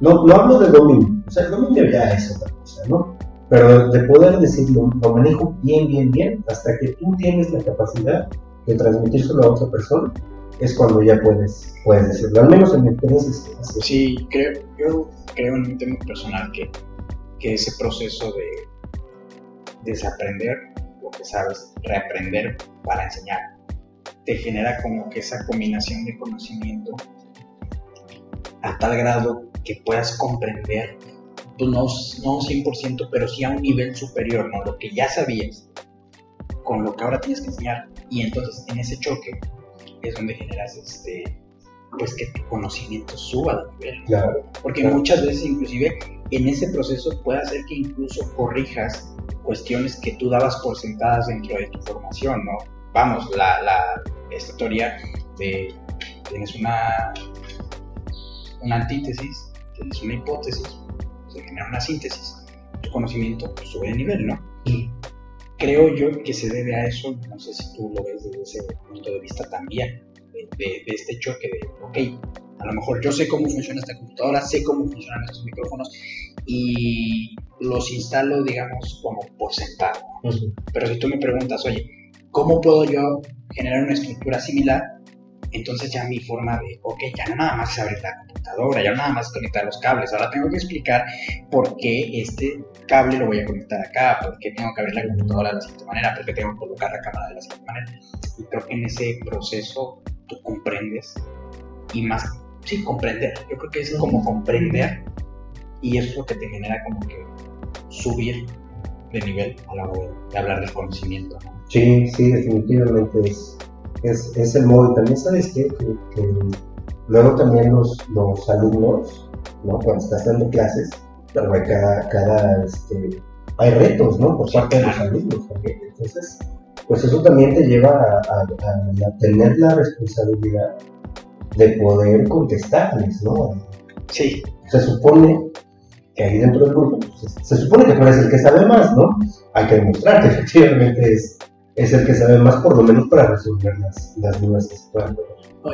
No, no hablo de dominio, o sea, el dominio ya es otra cosa, ¿no? Pero de poder decirlo, lo manejo bien, bien, bien, hasta que tú tienes la capacidad de transmitírselo a otra persona, es cuando ya puedes, puedes decirlo. Al menos en mi experiencia. Sí, creo, yo creo en un tema personal que, que ese proceso de desaprender lo que sabes, reaprender para enseñar, te genera como que esa combinación de conocimiento a tal grado que puedas comprender pues no, no 100%, pero sí a un nivel superior, ¿no? Lo que ya sabías con lo que ahora tienes que enseñar. Y entonces en ese choque es donde generas este pues que tu conocimiento suba de nivel. Claro, Porque muchas veces inclusive en ese proceso puede hacer que incluso corrijas cuestiones que tú dabas por sentadas dentro de tu formación, ¿no? Vamos, la, la, esta teoría de tienes una, una antítesis, tienes una hipótesis, se genera una síntesis, tu conocimiento sube de nivel, ¿no? Y creo yo que se debe a eso, no sé si tú lo ves desde ese punto de vista también, de, este choque de, ok, a lo mejor yo sé cómo funciona esta computadora, sé cómo funcionan estos micrófonos y los instalo, digamos, como por sentado. Pero si tú me preguntas, oye, ¿cómo puedo yo generar una estructura similar? Entonces ya mi forma de, ok, ya no nada más es abrir la computadora, ya no nada más conectar los cables, ahora tengo que explicar por qué este cable lo voy a conectar acá, por qué tengo que abrir la computadora de la siguiente manera, por qué tengo que colocar la cámara de la siguiente manera. Y creo que en ese proceso tú comprendes y más, sí, comprender, yo creo que es como comprender y eso es lo que te genera como que subir de nivel a la hora de hablar del conocimiento. Sí, sí, definitivamente es es, es el modo. Y también sabes que, luego también los, los alumnos, ¿no? cuando estás dando clases, pero hay cada, cada este, hay retos, ¿no? Por parte de los alumnos también. Entonces, pues eso también te lleva a, a, tener la responsabilidad de poder contestarles, ¿no? Sí. Se supone que ahí dentro del grupo, pues, se, supone que tú eres el que sabe más, ¿no? Hay que demostrar que efectivamente es, es el que sabe más por lo menos para resolver las, las dudas que se puedan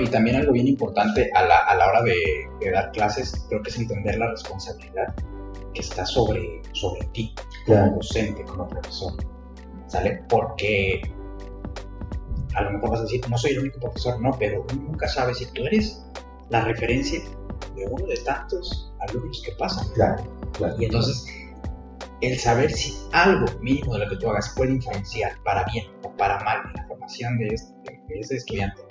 y también algo bien importante a la, a la hora de, dar clases, creo que es entender la responsabilidad está sobre, sobre ti, como docente, como profesor. ¿Sale? Porque a lo mejor vas a decir, no soy el único profesor, no, pero nunca sabes si tú eres la referencia de uno de tantos alumnos que pasan. Claro, Y entonces el saber si algo mínimo de lo que tú hagas puede influenciar para bien o para mal en la formación de, este, ese estudiante,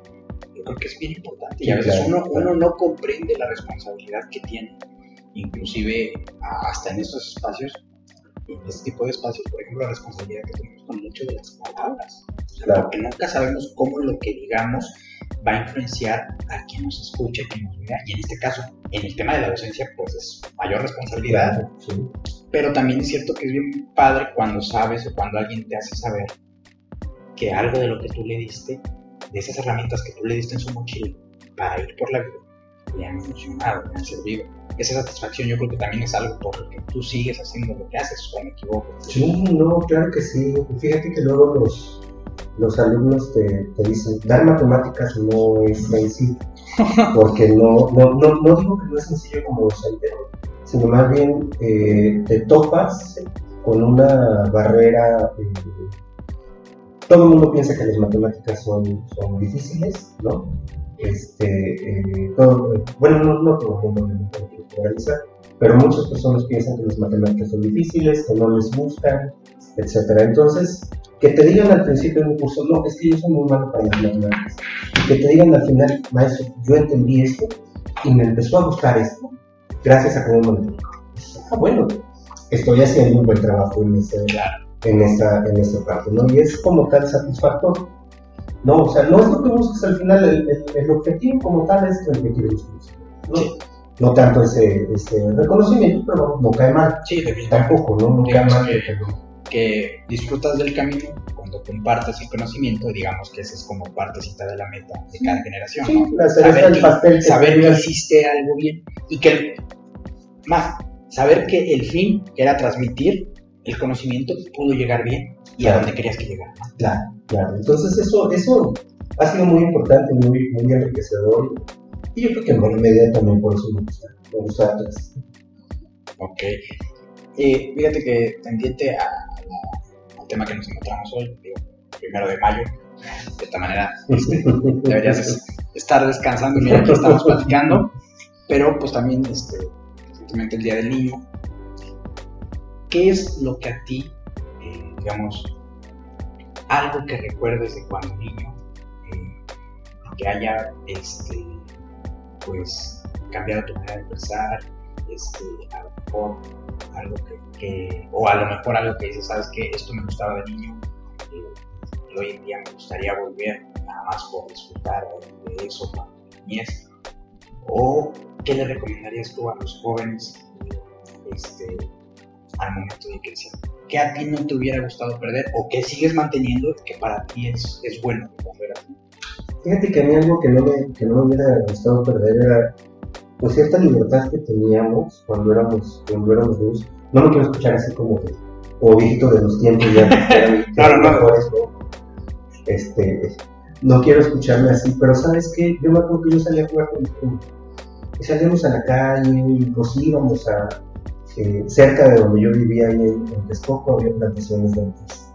yo creo que es bien importante. Y a veces uno, uno no comprende la responsabilidad que tiene, inclusive hasta en estos espacios, en este tipo de espacios, por ejemplo, la responsabilidad que tenemos con mucho de las palabras. Porque nunca sabemos cómo lo que digamos va a influenciar a quien nos escuche, a quien nos vea. Y en este caso, en el tema de la docencia, pues es mayor responsabilidad. Pero también es cierto que es bien padre cuando sabes o cuando alguien te hace saber que algo de lo que tú le diste, de esas herramientas que tú le diste en su mochila para ir por la vida, le han funcionado, le han servido. Esa satisfacción yo creo que también es algo por lo que tú sigues haciendo lo que haces, o me equivoco. Sí, no, claro que sí. Fíjate que luego los, los alumnos te, te, dicen, dar matemáticas no es sencillo, porque no, no, no, no, digo que no es sencillo como docente, sino más bien eh, te topas con una barrera. Eh, todo el mundo piensa que las matemáticas son, son difíciles, ¿no? Este, eh, todo, bueno, no, no, todo el mundo me pero muchas personas piensan que las matemáticas son difíciles, que no les gustan, etc. Entonces, que te digan al principio de un curso, no, es que yo soy muy malo para las matemáticas. Que te digan al final, maestro, yo entendí esto y me empezó a gustar esto, gracias a cómo me Ah, bueno, estoy haciendo un buen trabajo en, ese, en, esta, en esta parte, ¿no? Y es como tal satisfactorio. No, o sea, no es lo que buscas al final, el, el, objetivo como tal es el quieres ¿no? no tanto ese, ese reconocimiento, pero no cae mal. Sí, Tampoco, ¿no? No cae mal. que- disfrutas del camino cuando compartes el conocimiento, digamos que esa es como partecita de la meta de cada generación, Sí, ¿no? la Saber que- pastel que saber que hiciste algo bien y que más saber que el fin que era transmitir el conocimiento pudo llegar bien y a donde querías que llegara. Claro, claro. Entonces eso, eso ha sido muy importante, muy, muy enriquecedor. Y yo creo que en buena medida también por eso me gusta. Me gusta. Ok. Eh, fíjate que tendiente al tema que nos encontramos hoy, digo, primero de mayo, de esta manera este, deberías es- estar descansando y mira, aquí estamos platicando, pero pues también este, el Día del Niño. ¿Qué es lo que a ti, digamos, algo que recuerdes de cuando niño, eh, que haya, este, pues, cambiado tu manera de pensar, este, a lo mejor algo que, que- o a lo mejor algo que dices, sabes que esto me gustaba de niño, eh, y hoy en día me gustaría volver nada más por disfrutar de eso mi niñez, o qué le recomendarías tú a los jóvenes este, al momento de crecer, que a ti no te hubiera gustado perder o que sigues manteniendo que para ti es, es bueno? Fíjate que a mí algo que no me, que no me hubiera gustado perder era pues cierta libertad que teníamos cuando éramos, cuando éramos niños. No me quiero escuchar así como que, o viejito de los tiempos ya Claro, no. Este, no quiero escucharme así, pero ¿sabes qué? Yo me acuerdo que yo salía a jugar con mis primos. Y salíamos a la calle y nos íbamos a, eh, cerca de donde yo vivía, ahí en, en Texcoco, había plantaciones de antes.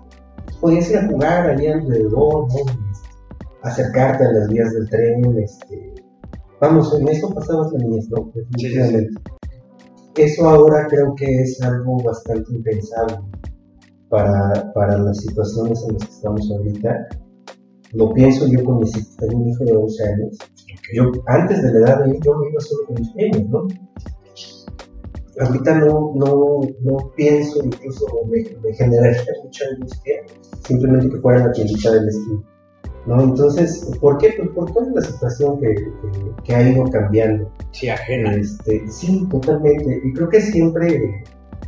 Podías ir a jugar allí alrededor, ¿no? Este, acercarte a las vías del tren, este, vamos, en eso pasabas la niñez, ¿no? Definitivamente. Eso ahora creo que es algo bastante impensable para, para las situaciones en las que estamos ahorita. Lo pienso yo con mis hijos, tengo un hijo de 11 años. Yo, antes de la edad de él, yo me iba solo con mis primos, ¿no? Ahorita no, no, no pienso, incluso me, me generaría mucha angustia simplemente que fuera la tiendita del esquina. ¿no? Entonces, ¿por qué? Pues por toda la situación que, que- que ha ido cambiando. Sí, ajena. Este, sí, totalmente. Y creo que siempre,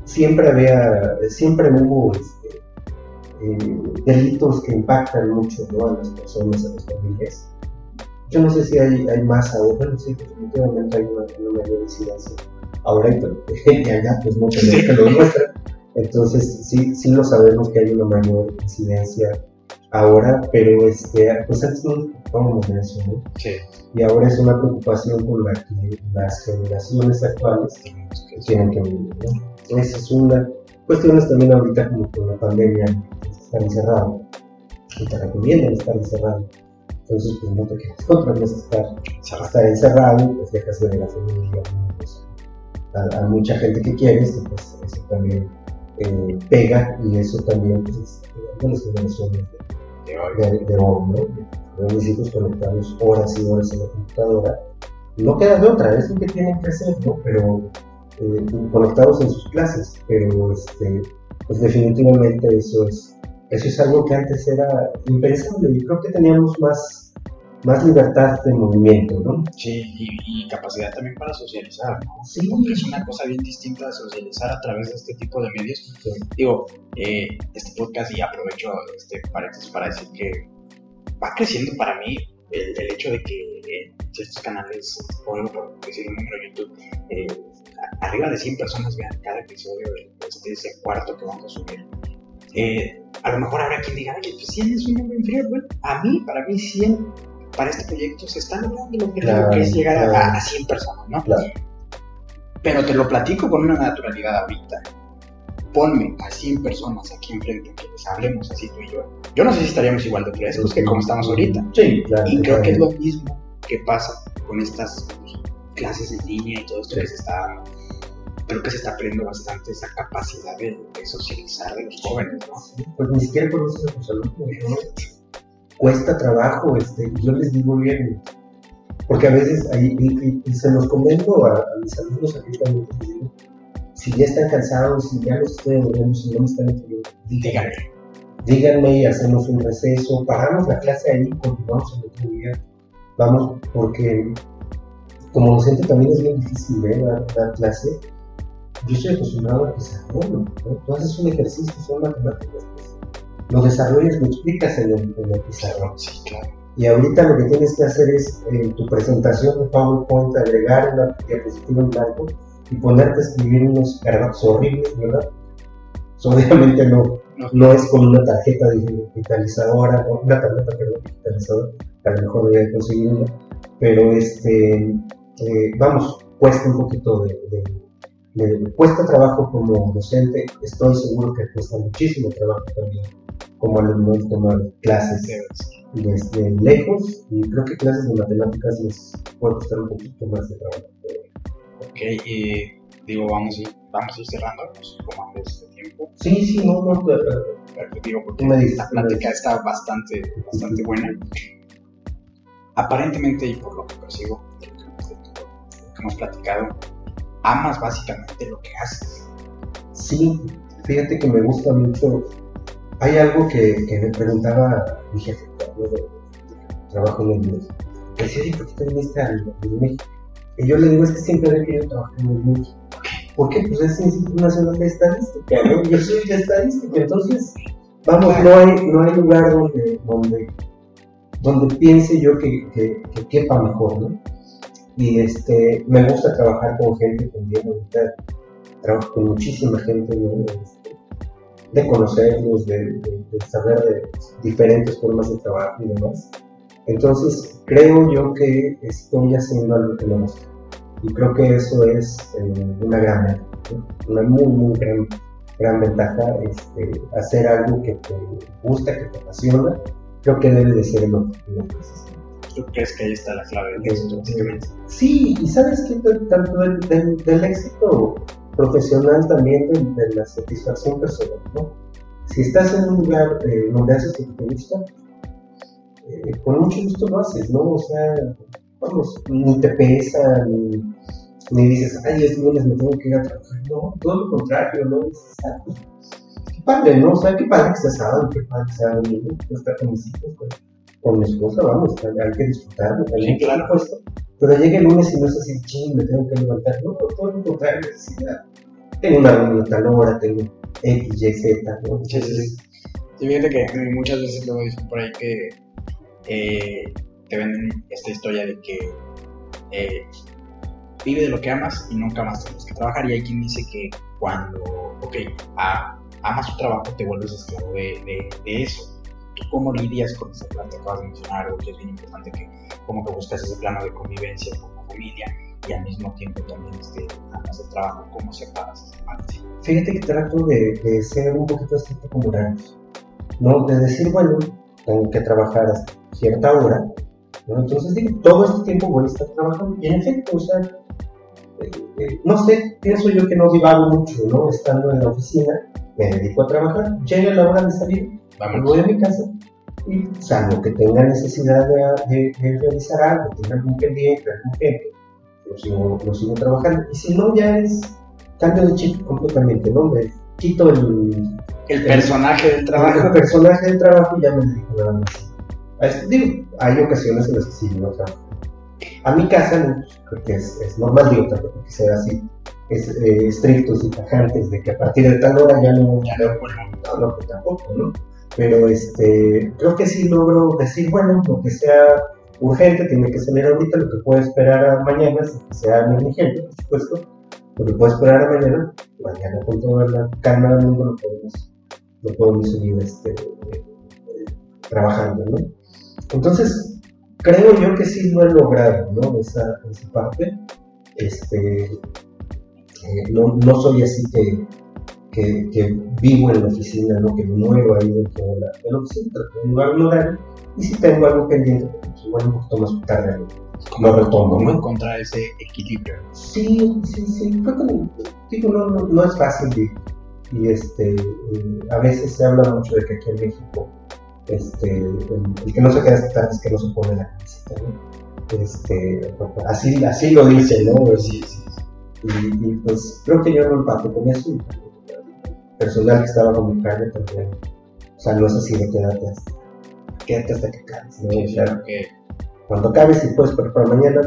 siempre había, siempre hubo este, eh, delitos que impactan mucho ¿no? a las personas, a las familias. Yo no sé si hay, hay más ahora, bueno, sí, definitivamente hay una, una mayor incidencia ahora, pues mucha gente que lo demuestra. Entonces, sí, sí lo sabemos que hay una mayor incidencia ahora, pero este, pues antes no nos de eso, ¿no? Sí, y ahora es una preocupación por la que las generaciones actuales tienen que vivir. ¿no? Esa es una cuestión también ahorita como con la pandemia, estar encerrado, y te recomiendan estar encerrado. Entonces, pues no te quedas otra vez estar, estar encerrado, pues dejas de ver a familia, amigos, a, a mucha gente que quieres, pues eso también eh, pega y eso también pues, es de las generaciones de de de, de hoy, ¿no? Con mis hijos conectados horas y horas en la computadora. No queda de otra, es lo que tienen que hacer, ¿no? Pero eh, conectados en sus clases, pero este, pues definitivamente eso es, eso es algo que antes era impensable y creo que teníamos más, más libertad de movimiento, ¿no? Sí, y, y capacidad también para socializar, ¿no? Sí, Porque es una cosa bien distinta de socializar a través de este tipo de medios. Sí. Digo, eh, este podcast, y aprovecho este paréntesis para decir que va creciendo para mí el, el hecho de que en ciertos canales, o por decir un número de YouTube, eh, arriba de 100 personas vean cada episodio de este, ese cuarto que vamos a subir. Eh, a lo mejor habrá quien diga, oye, pues 100 es un número inferior. Bueno, a mí, para mí 100, para este proyecto se está logrando lo que Claro, que es llegar a- claro. a, a 100 personas, ¿no? Claro. Pero te lo platico con una naturalidad ahorita. Ponme a 100 personas aquí enfrente que les hablemos así tú y yo. Yo no sé si estaríamos igual de frescos que como estamos ahorita. Sí. Y creo que es lo mismo que pasa con estas clases en línea y todo esto Sí. que se está dando. Creo que se está perdiendo bastante esa capacidad de, de socializar de los jóvenes, ¿no? Pues ni siquiera conoces a tus alumnos, ¿no? Cuesta trabajo, este, yo les digo bien, porque a veces ahí, se los comento a, a mis alumnos aquí también, les digo, si ya están cansados, si ya los estoy aburriendo, si no me están entendiendo, díganme, Díganme. hacemos un receso, paramos la clase ahí, continuamos el otro día, vamos, porque como docente también es bien difícil ¿eh? dar, dar clase. Yo estoy acostumbrado a desarrollo, ¿no? Tú haces un ejercicio, son matemáticas, pues, lo desarrollas, lo explicas en el, en el pizarrón. Sí, claro. Y ahorita lo que tienes que hacer es en tu presentación de PowerPoint agregar una diapositiva en blanco y ponerte a escribir unos carajos horribles, ¿verdad? Obviamente no, No. es con una tarjeta digitalizadora, o una tableta perdón, digitalizadora, que a lo mejor debería conseguir una, pero este, eh, vamos, cuesta un poquito de, de, de- cuesta trabajo como docente, estoy seguro que cuesta muchísimo trabajo también como alumno el tomar clases desde lejos y creo que clases de matemáticas les puede costar un poquito más de trabajo. Ok, y digo, vamos a ir, vamos a ir cerrando, no sé cómo andes de tiempo. Sí, sí, no, no, pero- digo, porque me dices. la plática está bastante, bastante buena. Aparentemente, y por lo que percibo, de lo que hemos platicado, amas básicamente lo que haces. Sí, fíjate que me gusta mucho. Hay algo que, que me preguntaba mi jefe cuando trabajo en el. Me decía, "Oye, ¿por qué viniste al al MIG?" Y yo le digo, es que siempre había querido trabajar en el MIG. ¿Por qué? Pues es Instituto Nacional de Estadística, ¿no? Yo soy de estadística, entonces, vamos, no hay, no hay lugar donde, donde, donde piense yo que, que, que quepa mejor, ¿no? Y este, me gusta trabajar con gente también, ahorita trabajo con muchísima gente, ¿no? De conocerlos, de, de- de saber de diferentes formas de trabajo y demás. Entonces, creo yo que estoy haciendo algo que me gusta. Y creo que eso es eh, una gran, una muy, muy gran, gran ventaja, este, hacer algo que te gusta, que te apasiona, creo que debe de ser el objetivo. ¿Tú crees que ahí está la clave del éxito, básicamente? Sí, y sabes que tanto del, del- del éxito profesional también de, de la satisfacción personal, ¿no? Si estás en un lugar eh, donde haces lo que te gusta, eh, con mucho gusto lo haces, ¿no? O sea, vamos, ni te pesa, ni, ni dices, ay, es lunes, me tengo que ir a trabajar. No, todo lo contrario, ¿no? Dices, "Ah, pues, qué padre, ¿no? O sea, qué padre que sea sábado, qué padre que sea domingo, estar con mis hijos, con, con mi esposa, vamos, hay hay que disfrutarlo también, Sí, claro. por supuesto. Pero llega el lunes y no es así, ching, me tengo que levantar. No, todo lo contrario, ya, tengo una reunión tal hora, tengo X, Y, Z, ¿no? Sí, sí, sí. Sí, fíjate que muchas veces luego dicen por ahí que eh, te venden esta historia de que eh, vive de lo que amas y nunca más tienes que trabajar. Y hay quien dice que cuando, ok, amas tu trabajo, te vuelves esclavo de- de eso. ¿Tú cómo lidias con ese plan que acabas de mencionar? Algo que es bien importante, que como que buscas ese plano de convivencia con la familia y al mismo tiempo también este, amas el trabajo. ¿Cómo separas esa parte? Fíjate que trato de, de ser un poquito estricto con horarios, ¿no? De decir, bueno, tengo que trabajar hasta cierta hora, ¿no? Entonces digo, todo este tiempo voy a estar trabajando. Y en efecto, o sea, eh, eh, no sé, pienso yo que no divago mucho, ¿no? Estando en la oficina, me dedico a trabajar, llega la hora de salir, Vamos. voy a mi casa y salvo que tenga necesidad de, de- de realizar algo, tenga algún pendiente, algún jefe, lo sigo, lo sigo trabajando. Y si no, ya es cambio de chip completamente, ¿no? Me quito el, El personaje del el trabajo. personaje del trabajo y ya me dedico nada más. Digo, hay ocasiones en las que sí, no trabajo. A mi casa, no, creo que es, es normal, digo, tampoco que sea así, es, eh, estrictos y tajantes de que a partir de tal hora ya no, Ya no no, no, tampoco, ¿no? Pero este, creo que sí logro decir, bueno, lo que sea urgente tiene que salir ahorita, lo que puede esperar a mañana, si sea negligente, por supuesto, lo que puede esperar a mañana, mañana con toda la calma del mundo lo podemos, lo podemos seguir este, trabajando, ¿no? Entonces, creo yo que sí lo he logrado, ¿no? Esa, esa parte. Este, no, no soy así que, que, que vivo en la oficina, ¿no? que muero ahí dentro de la, de la oficina, trato de un horario. Y si tengo algo pendiente, pues igual un poquito más tarde lo, retomo, ¿Cómo ¿no? encontrar ese equilibrio? Sí, sí, sí, creo que digo, no, no, no es fácil y, y, este, eh, a veces se habla mucho de que aquí en México este, el, el que no se queda tarde es que no se pone la camiseta, ¿no? Este, así, así lo dice, ¿no? Sí, sí. Y, y, pues creo que yo no empato con eso. Personal que estaba con mi carne también, o sea, no es así de quédate hasta, quédate hasta que acabes, ¿no? Sí, claro que cuando acabes y puedes para, para mañana,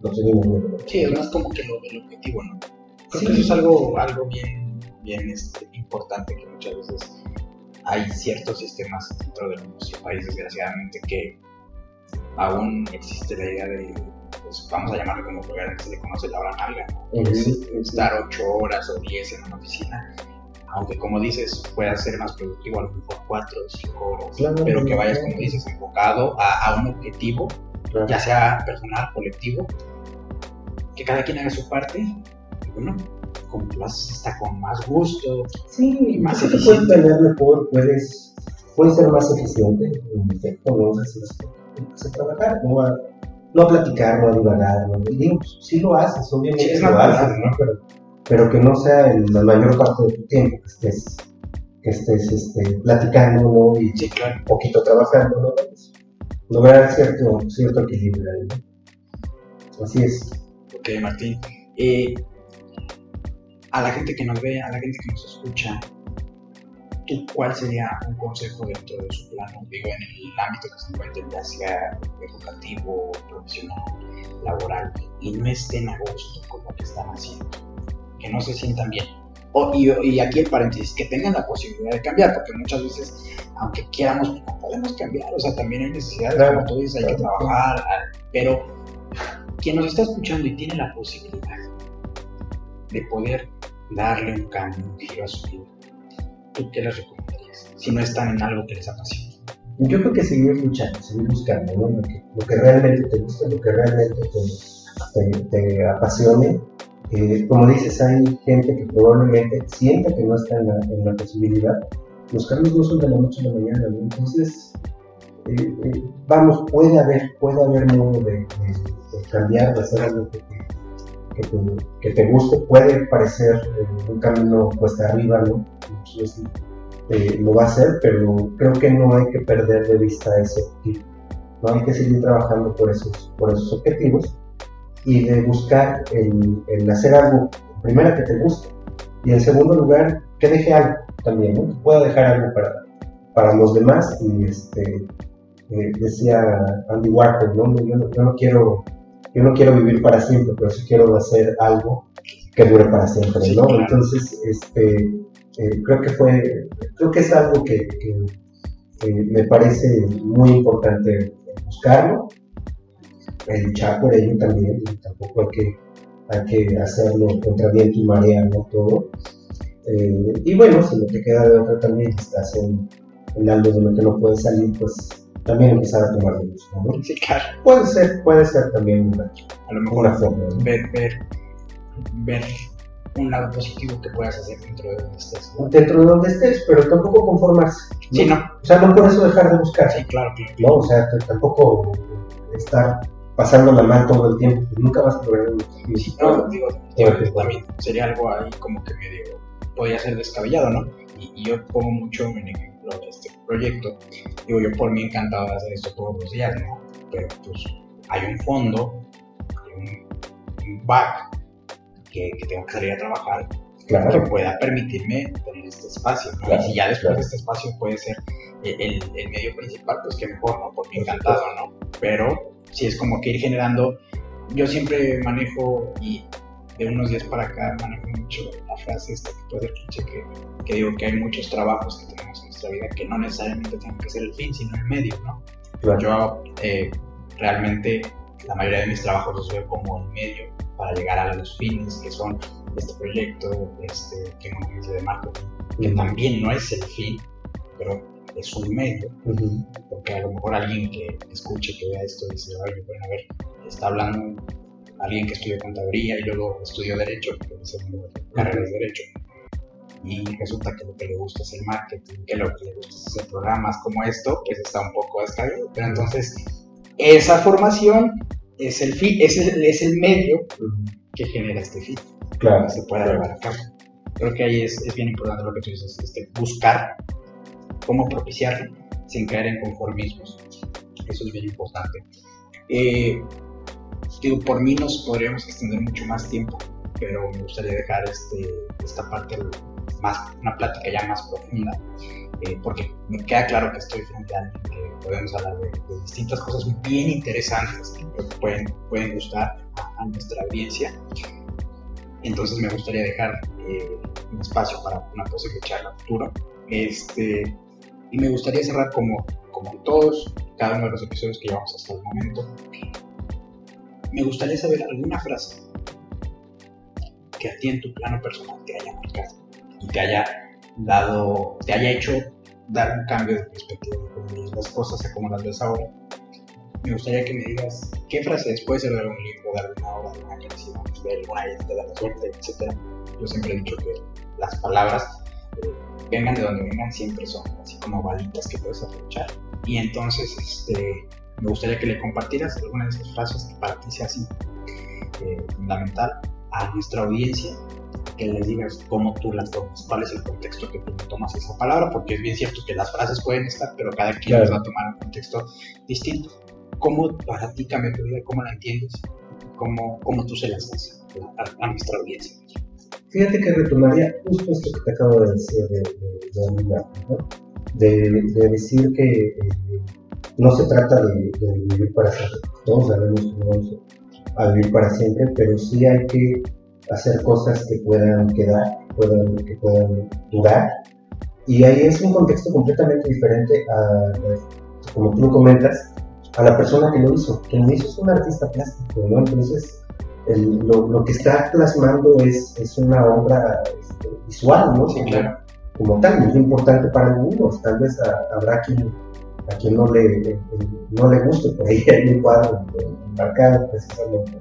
lo seguimos viendo. Sí, es más como que lo, el objetivo, ¿no? Creo que eso es algo, algo bien, bien este, importante que muchas veces hay ciertos sistemas dentro de los países, desgraciadamente, que aún existe la idea de, pues, vamos a llamarlo como que se le conoce la hora nalga, estar ocho horas o diez en una oficina, aunque como dices, pueda ser más productivo, a lo mejor cuatro o cinco horas, pero que vayas, como dices, enfocado a, un objetivo, ya sea personal, colectivo, que cada quien haga su parte, y bueno, como tú haces está con más gusto, sí, más eficiente. Puedes planear mejor, puedes, puedes ser más eficiente, en efecto, no vas a, a trabajar, no a, no a platicar, no a divagar, no, digo, sí lo haces, obviamente lo haces, ¿no? Pero, pero, que no sea en la mayor parte de tu tiempo que estés, que estés este, platicando, ¿no? Y un poquito trabajando, ¿no? Pues, lograr cierto, cierto equilibrio ahí, ¿no? Así es. Ok, Martín. Eh, a la gente que nos ve, a la gente que nos escucha, ¿tú cuál sería un consejo dentro de su plano? Digo, en el ámbito que se encuentre, ya sea educativo, profesional, laboral, y no estén a gusto con lo que están haciendo, que no se sientan bien. y, aquí el paréntesis, que tengan la posibilidad de cambiar, porque muchas veces, aunque quieramos, no podemos cambiar, o sea, también hay necesidades, como tú dices, hay que trabajar, pero quien nos está escuchando y tiene la posibilidad de poder darle un cambio, un giro a su vida, ¿tú qué les recomendarías? Si no están en algo que les apasiona. Yo creo que seguir luchando, seguir buscando lo, que, realmente te gusta, lo que realmente te, apasione. Eh, como dices, hay gente que probablemente sienta que no está en la, en la posibilidad. Los cambios no son de la noche a la mañana, entonces, eh, eh, vamos, puede haber, puede haber modo de, cambiar, de hacer algo que te, guste, puede parecer un camino cuesta arriba, ¿no? Eh, lo va a hacer, pero creo que no hay que perder de vista ese objetivo. ¿no? Hay que seguir trabajando por esos, por esos objetivos y de buscar el, hacer algo, primero que te guste, y en segundo lugar, que deje algo también, ¿no? que pueda dejar algo para, para los demás. Y este, eh, decía Andy Warhol, ¿no? Yo, ¿no? yo no quiero yo no quiero vivir para siempre, pero sí quiero hacer algo que dure para siempre, ¿no? Entonces, este, eh, creo que fue, creo que es algo que, me parece muy importante buscarlo, luchar por ello también, tampoco hay que, hay que hacerlo contra viento y marea, ¿no? Todo. Eh, y bueno, si no te queda de otra también, estás en, en algo de lo que no puedes salir, pues también empezar a tomar de ¿no? Sí, claro. Puede ser, puede ser también una, a lo mejor una forma. Ver, ver, ver un lado positivo que puedas hacer dentro de donde estés. Dentro de donde estés, pero tampoco conformarse. Sí, no. O sea, no por eso dejar de buscar. Sí, claro, claro. No, o sea, tampoco estar pasándola mal todo el tiempo, pues nunca vas a lograr un Sí, no, digo, también sería algo ahí como que medio, podría ser descabellado, ¿no? Y, y yo pongo mucho en ejemplo este proyecto. Digo, yo por mí encantado de hacer esto todos los días, ¿no? Pero pues hay un fondo, hay un, back que, tengo que salir a trabajar que pueda permitirme tener este espacio, ¿no? y si ya después de este espacio puede ser el, el, medio principal, pues que mejor, ¿no? Por mí encantado, ¿no? Pero si es como que ir generando, yo siempre manejo y de unos días para acá manejo mucho la frase esta que puede ser que, que digo que hay muchos trabajos que tenemos en nuestra vida que no necesariamente tienen que ser el fin, sino el medio, ¿no? Yo eh, realmente la mayoría de mis trabajos los veo como el medio para llegar a los fines que son este proyecto, este, que es de marketing, que también no es el fin, pero es un medio, porque a lo mejor alguien que escuche, que vea esto, dice, oye, bueno, a ver, está hablando alguien que estudió contaduría y luego estudió Derecho, que es carrera de Derecho, y resulta que lo que le gusta es el marketing, que lo que le gusta es hacer programas como esto, pues está un poco descaído. Pero entonces, esa formación es el, es el, es el medio que genera este fin, claro, que se pueda llevar a cabo. Creo que ahí es, es bien importante lo que tú dices, este, buscar cómo propiciarlo sin caer en conformismos. Eso es bien importante. Eh, digo, por mí nos podríamos extender mucho más tiempo, pero me gustaría dejar este, esta parte más, una plática ya más profunda. eh, porque me queda claro que estoy frente a alguien que podemos hablar de, distintas cosas bien interesantes que pueden, pueden gustar a, nuestra audiencia. Entonces me gustaría dejar eh, un espacio para una posible charla futuro. Este, y me gustaría cerrar como, como en todos, cada uno de los episodios que llevamos hasta el momento. Me gustaría saber alguna frase que a ti en tu plano personal te haya marcado y te haya dado, te haya hecho dar un cambio de perspectiva de las cosas a como las ves ahora. Me gustaría que me digas qué frases, puede ser de algún libro, de alguna obra, de una canción, de alguna de la suerte, etc. Yo siempre he dicho que las palabras, vengan de donde vengan, siempre son así como balitas que puedes aprovechar. Y entonces, este, me gustaría que le compartieras alguna de esas frases que para ti sea así eh, fundamental a nuestra audiencia que les digas cómo tú las tomas, cuál es el contexto que tú tomas esa palabra, porque es bien cierto que las frases pueden estar, pero cada quien las va a tomar un contexto distinto. ¿Cómo para ti cambia tu vida? ¿Cómo la entiendes? ¿Cómo, cómo tú se las das a, nuestra audiencia? Fíjate que retomaría justo esto que te acabo de decir de, de, de, de decir que eh, no se trata de, vivir para siempre. Todos sabemos que vamos a vivir para siempre, pero sí hay que hacer cosas que puedan quedar, que puedan durar. Y ahí es un contexto completamente diferente a, como tú lo comentas, a la persona que lo hizo. Quien lo hizo es un artista plástico, ¿no? Entonces, lo, lo, que está plasmando es, es una obra este, visual, ¿no? Sí, claro. Como tal, muy importante para algunos. Tal vez habrá quien, a quien no le, no le guste, por ahí hay un cuadro embarcado precisamente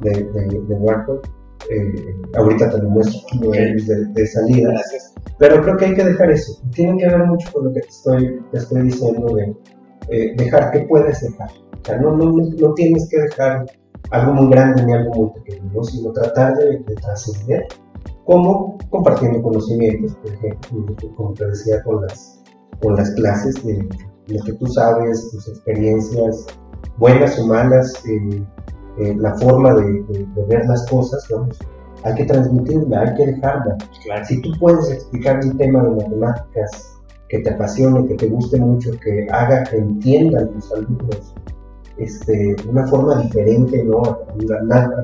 de, de, de Warhol eh, ahorita te lo muestro de, de, salida. Pero creo que hay que dejar eso. Tiene que ver mucho con lo que te estoy, te estoy diciendo de eh, dejar que puedes dejar. O sea, no, no, no, tienes que dejar algo muy grande ni algo muy pequeño, sino tratar de, de trascender, como compartiendo conocimientos, por ejemplo, como te decía con las, con las clases, de lo que tú sabes, tus experiencias buenas o malas. Eh, eh, la forma de, ver las cosas, vamos, hay que transmitirla, hay que dejarla. Si tú puedes explicar un tema de matemáticas que te apasione, que te guste mucho, que haga que entiendan tus alumnos este, una forma diferente, ¿no?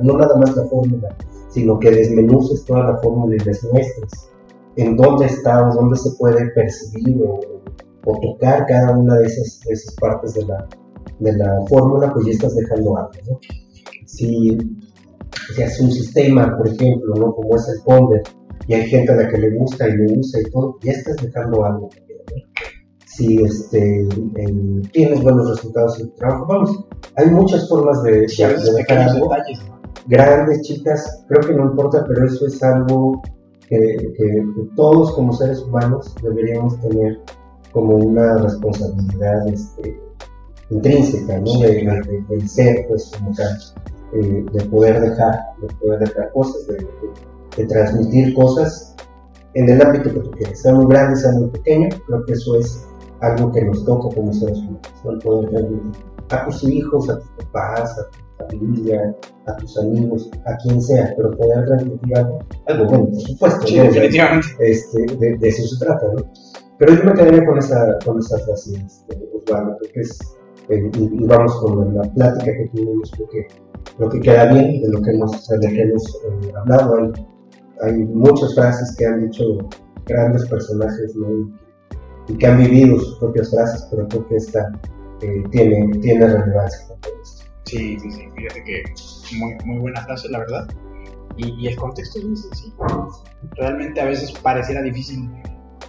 no nada más la fórmula, sino que desmenuces toda la fórmula y les muestres en dónde está o dónde se puede percibir o, tocar cada una de esas, partes de la, fórmula, pues ya estás dejando algo, ¿no? si, es un sistema, por ejemplo, ¿no? como es el Ponder, y hay gente a la que le gusta y le usa y todo, ya estás dejando algo. Si este, tienes buenos resultados en tu trabajo, vamos, hay muchas formas de, dejar algo. Grandes, chicas, creo que no importa, pero eso es algo que, todos como seres humanos deberíamos tener como una responsabilidad este, intrínseca, ¿no? De, del ser, pues, como tal. Eh, de poder dejar, de poder dejar cosas, de, transmitir cosas en el ámbito que tú quieras, sea muy grande, sea muy pequeño, creo que eso es algo que nos toca como seres humanos, el poder transmitir a tus hijos, a tus papás, a tu familia, a tus amigos, a quien sea, pero poder transmitir algo, algo bueno, por supuesto, sí, definitivamente. Este, de, eso se trata, ¿no? Pero yo me quedaría con esa, con esa frase, este, Osvaldo, porque es, eh, y, vamos con la plática que tuvimos, porque lo que queda bien de lo que hemos, de que hemos eh, hablado. Hay, hay, muchas frases que han dicho grandes personajes y que han vivido sus propias frases, pero creo que esta eh, tiene, tiene relevancia. Sí, sí, sí, fíjate que muy, muy buena frase, la verdad. Y, y el contexto es muy sencillo. Realmente a veces pareciera difícil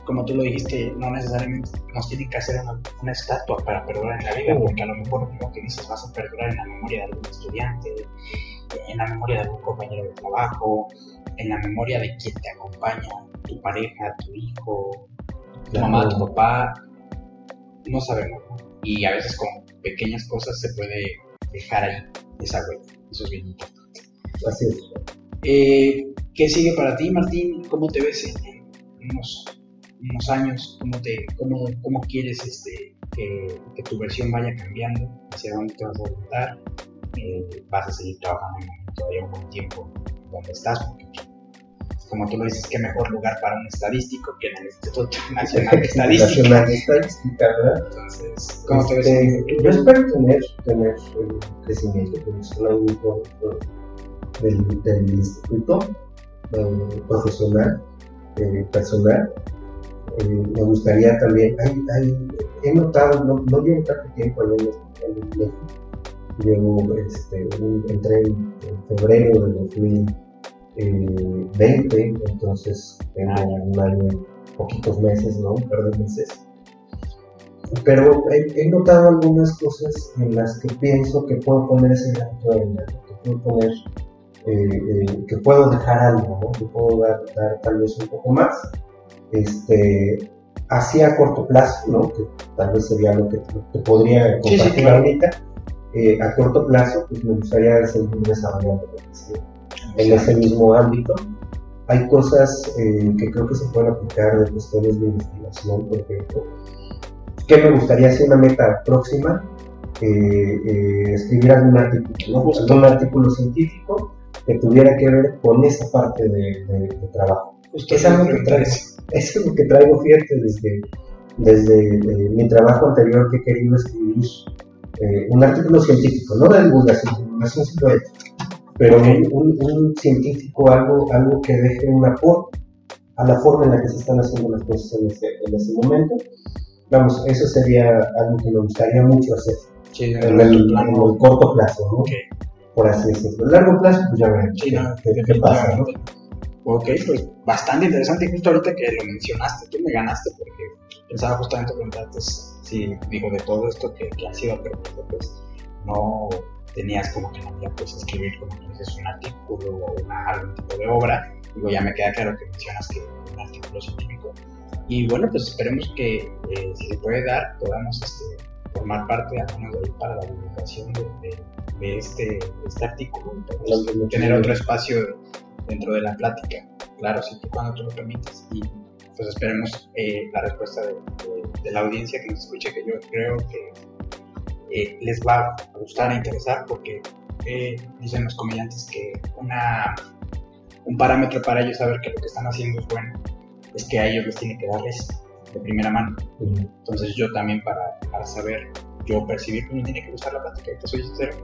como tú lo dijiste, no necesariamente nos tiene que hacer una, estatua para perdurar en la vida, porque a lo mejor lo que dices vas a perdurar en la memoria de algún estudiante, en la memoria de algún compañero de trabajo, en la memoria de quien te acompaña, tu pareja, tu hijo, tu mamá, tu papá, no sabemos. Y a veces con pequeñas cosas se puede dejar ahí esa huella, eso es bien importante. Así es. Eh, ¿Qué sigue para ti, Martín? ¿Cómo te ves en unos unos años, cómo, te, cómo, cómo quieres este, que, que, tu versión vaya cambiando, hacia dónde te vas a orientar, eh, vas a seguir trabajando todavía un buen tiempo donde estás, porque como tú lo dices, qué mejor lugar para un estadístico que en el Instituto Nacional de Estadística. Nacional de Estadística, ¿verdad? Entonces, ¿cómo te ves? Este, yo espero tener, tener eh, crecimiento profesional del, del instituto eh, profesional, eh, personal. Eh, me gustaría también, hay, hay, he notado, no, no llevo tanto tiempo allá en, en México, llevo, este, un- entré en, en febrero del 2020, entonces tengo un año poquitos meses, ¿no? Un par de meses. Pero he, he notado algunas cosas en las que pienso que puedo poner ese granito de arena, que puedo poner, eh, eh, que puedo dejar algo, ¿no? que puedo dar, dar tal vez un poco más, este, así a corto plazo, ¿no? que tal vez sería lo que, que podría Sí, sí, compartir claro. ahorita. Eh, a corto plazo, pues me gustaría seguir desarrollando lo que en ese mismo ámbito. Hay cosas eh, que creo que se pueden aplicar de cuestiones de investigación, por ejemplo. ¿Qué me gustaría hacer una meta próxima? Eh, eh, escribir algún artículo, algún artículo científico que tuviera que ver con esa parte de, de- de trabajo. Justo Es algo que traigo, es algo que traigo fíjate desde, desde eh, mi trabajo anterior que he querido escribir un artículo científico, no de divulgación, divulgación lo he hecho, pero Ok. un, un- científico, algo, algo que deje un aporte a la forma en la que se están haciendo las cosas en este, en este momento. Vamos, eso sería algo que me gustaría mucho hacer Sí, en el, en el corto plazo, ¿no? Ok. Por así decirlo. En largo plazo, pues ya veremos Sí, qué, no, qué- qué pasa, ¿no? Ok, pues bastante interesante. Justo ahorita que lo mencionaste, tú me ganaste porque pensaba justamente preguntarte si, digo, de todo esto que, que ha sido permitido, pues no tenías como que no pues escribir como que dices un artículo o una, algún tipo de obra. Digo, ya me queda claro que mencionas que un artículo científico. Y bueno, pues esperemos que eh, si se puede dar, podamos este, formar parte, al menos de ahí, para la divulgación de, de- de este, de este artículo. Entonces, tener otro espacio dentro de la plática, claro, siempre y cuando tú lo permitas. Y pues esperemos eh, la respuesta de, de- de la audiencia que nos escuche, que yo creo que eh, les va a gustar e interesar, porque eh, dicen los comediantes que una, un parámetro para ellos saber que lo que están haciendo es bueno, es que a ellos les tiene que darles de primera mano. Entonces yo también para, para saber, yo percibir que me tiene que gustar la plática, y te soy sincero,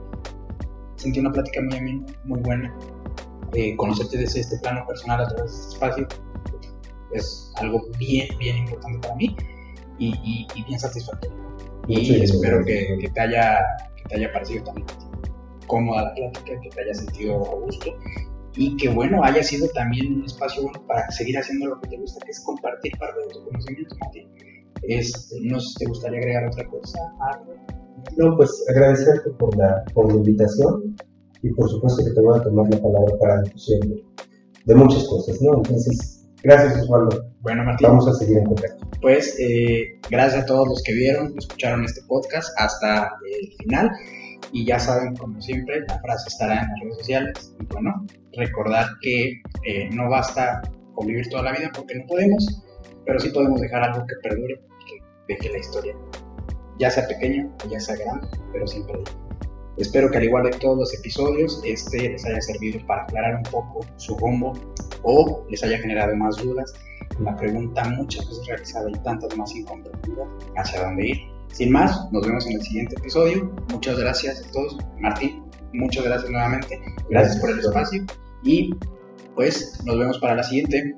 sentí una plática muy amena, muy buena. Eh, conocerte desde este plano personal a través de este espacio es algo bien, bien importante para mí y, y- y bien satisfactorio. Y Sí, espero que, te haya, que te haya parecido también cómoda la plática, que te haya sentido a gusto y que bueno, haya sido también un espacio bueno para seguir haciendo lo que te gusta, que es compartir parte de tu conocimiento, Martín. Este, no sé si te gustaría agregar otra cosa, algo. No, pues agradecerte por la, por la invitación y por supuesto que te voy a tomar la palabra para la difusión de, de muchas cosas, ¿no? Entonces, gracias Osvaldo, Bueno, Martín, vamos a seguir en contacto. pues eh, gracias a todos los que vieron, escucharon este podcast hasta el final. Y ya saben, como siempre, la frase estará en las redes sociales. Y bueno, recordar que eh, no basta con vivir toda la vida porque no podemos, pero sí podemos dejar algo que perdure, que deje la historia, ya sea pequeño o ya sea grande, pero siempre. Espero que al igual de todos los episodios, este les haya servido para aclarar un poco su rumbo o les haya generado más dudas. La pregunta muchas veces realizada y tantas más incomprendidas, hacia dónde ir. Sin más, nos vemos en el siguiente episodio. Muchas gracias a todos. Martín, muchas gracias nuevamente. Gracias por el espacio y pues nos vemos para la siguiente.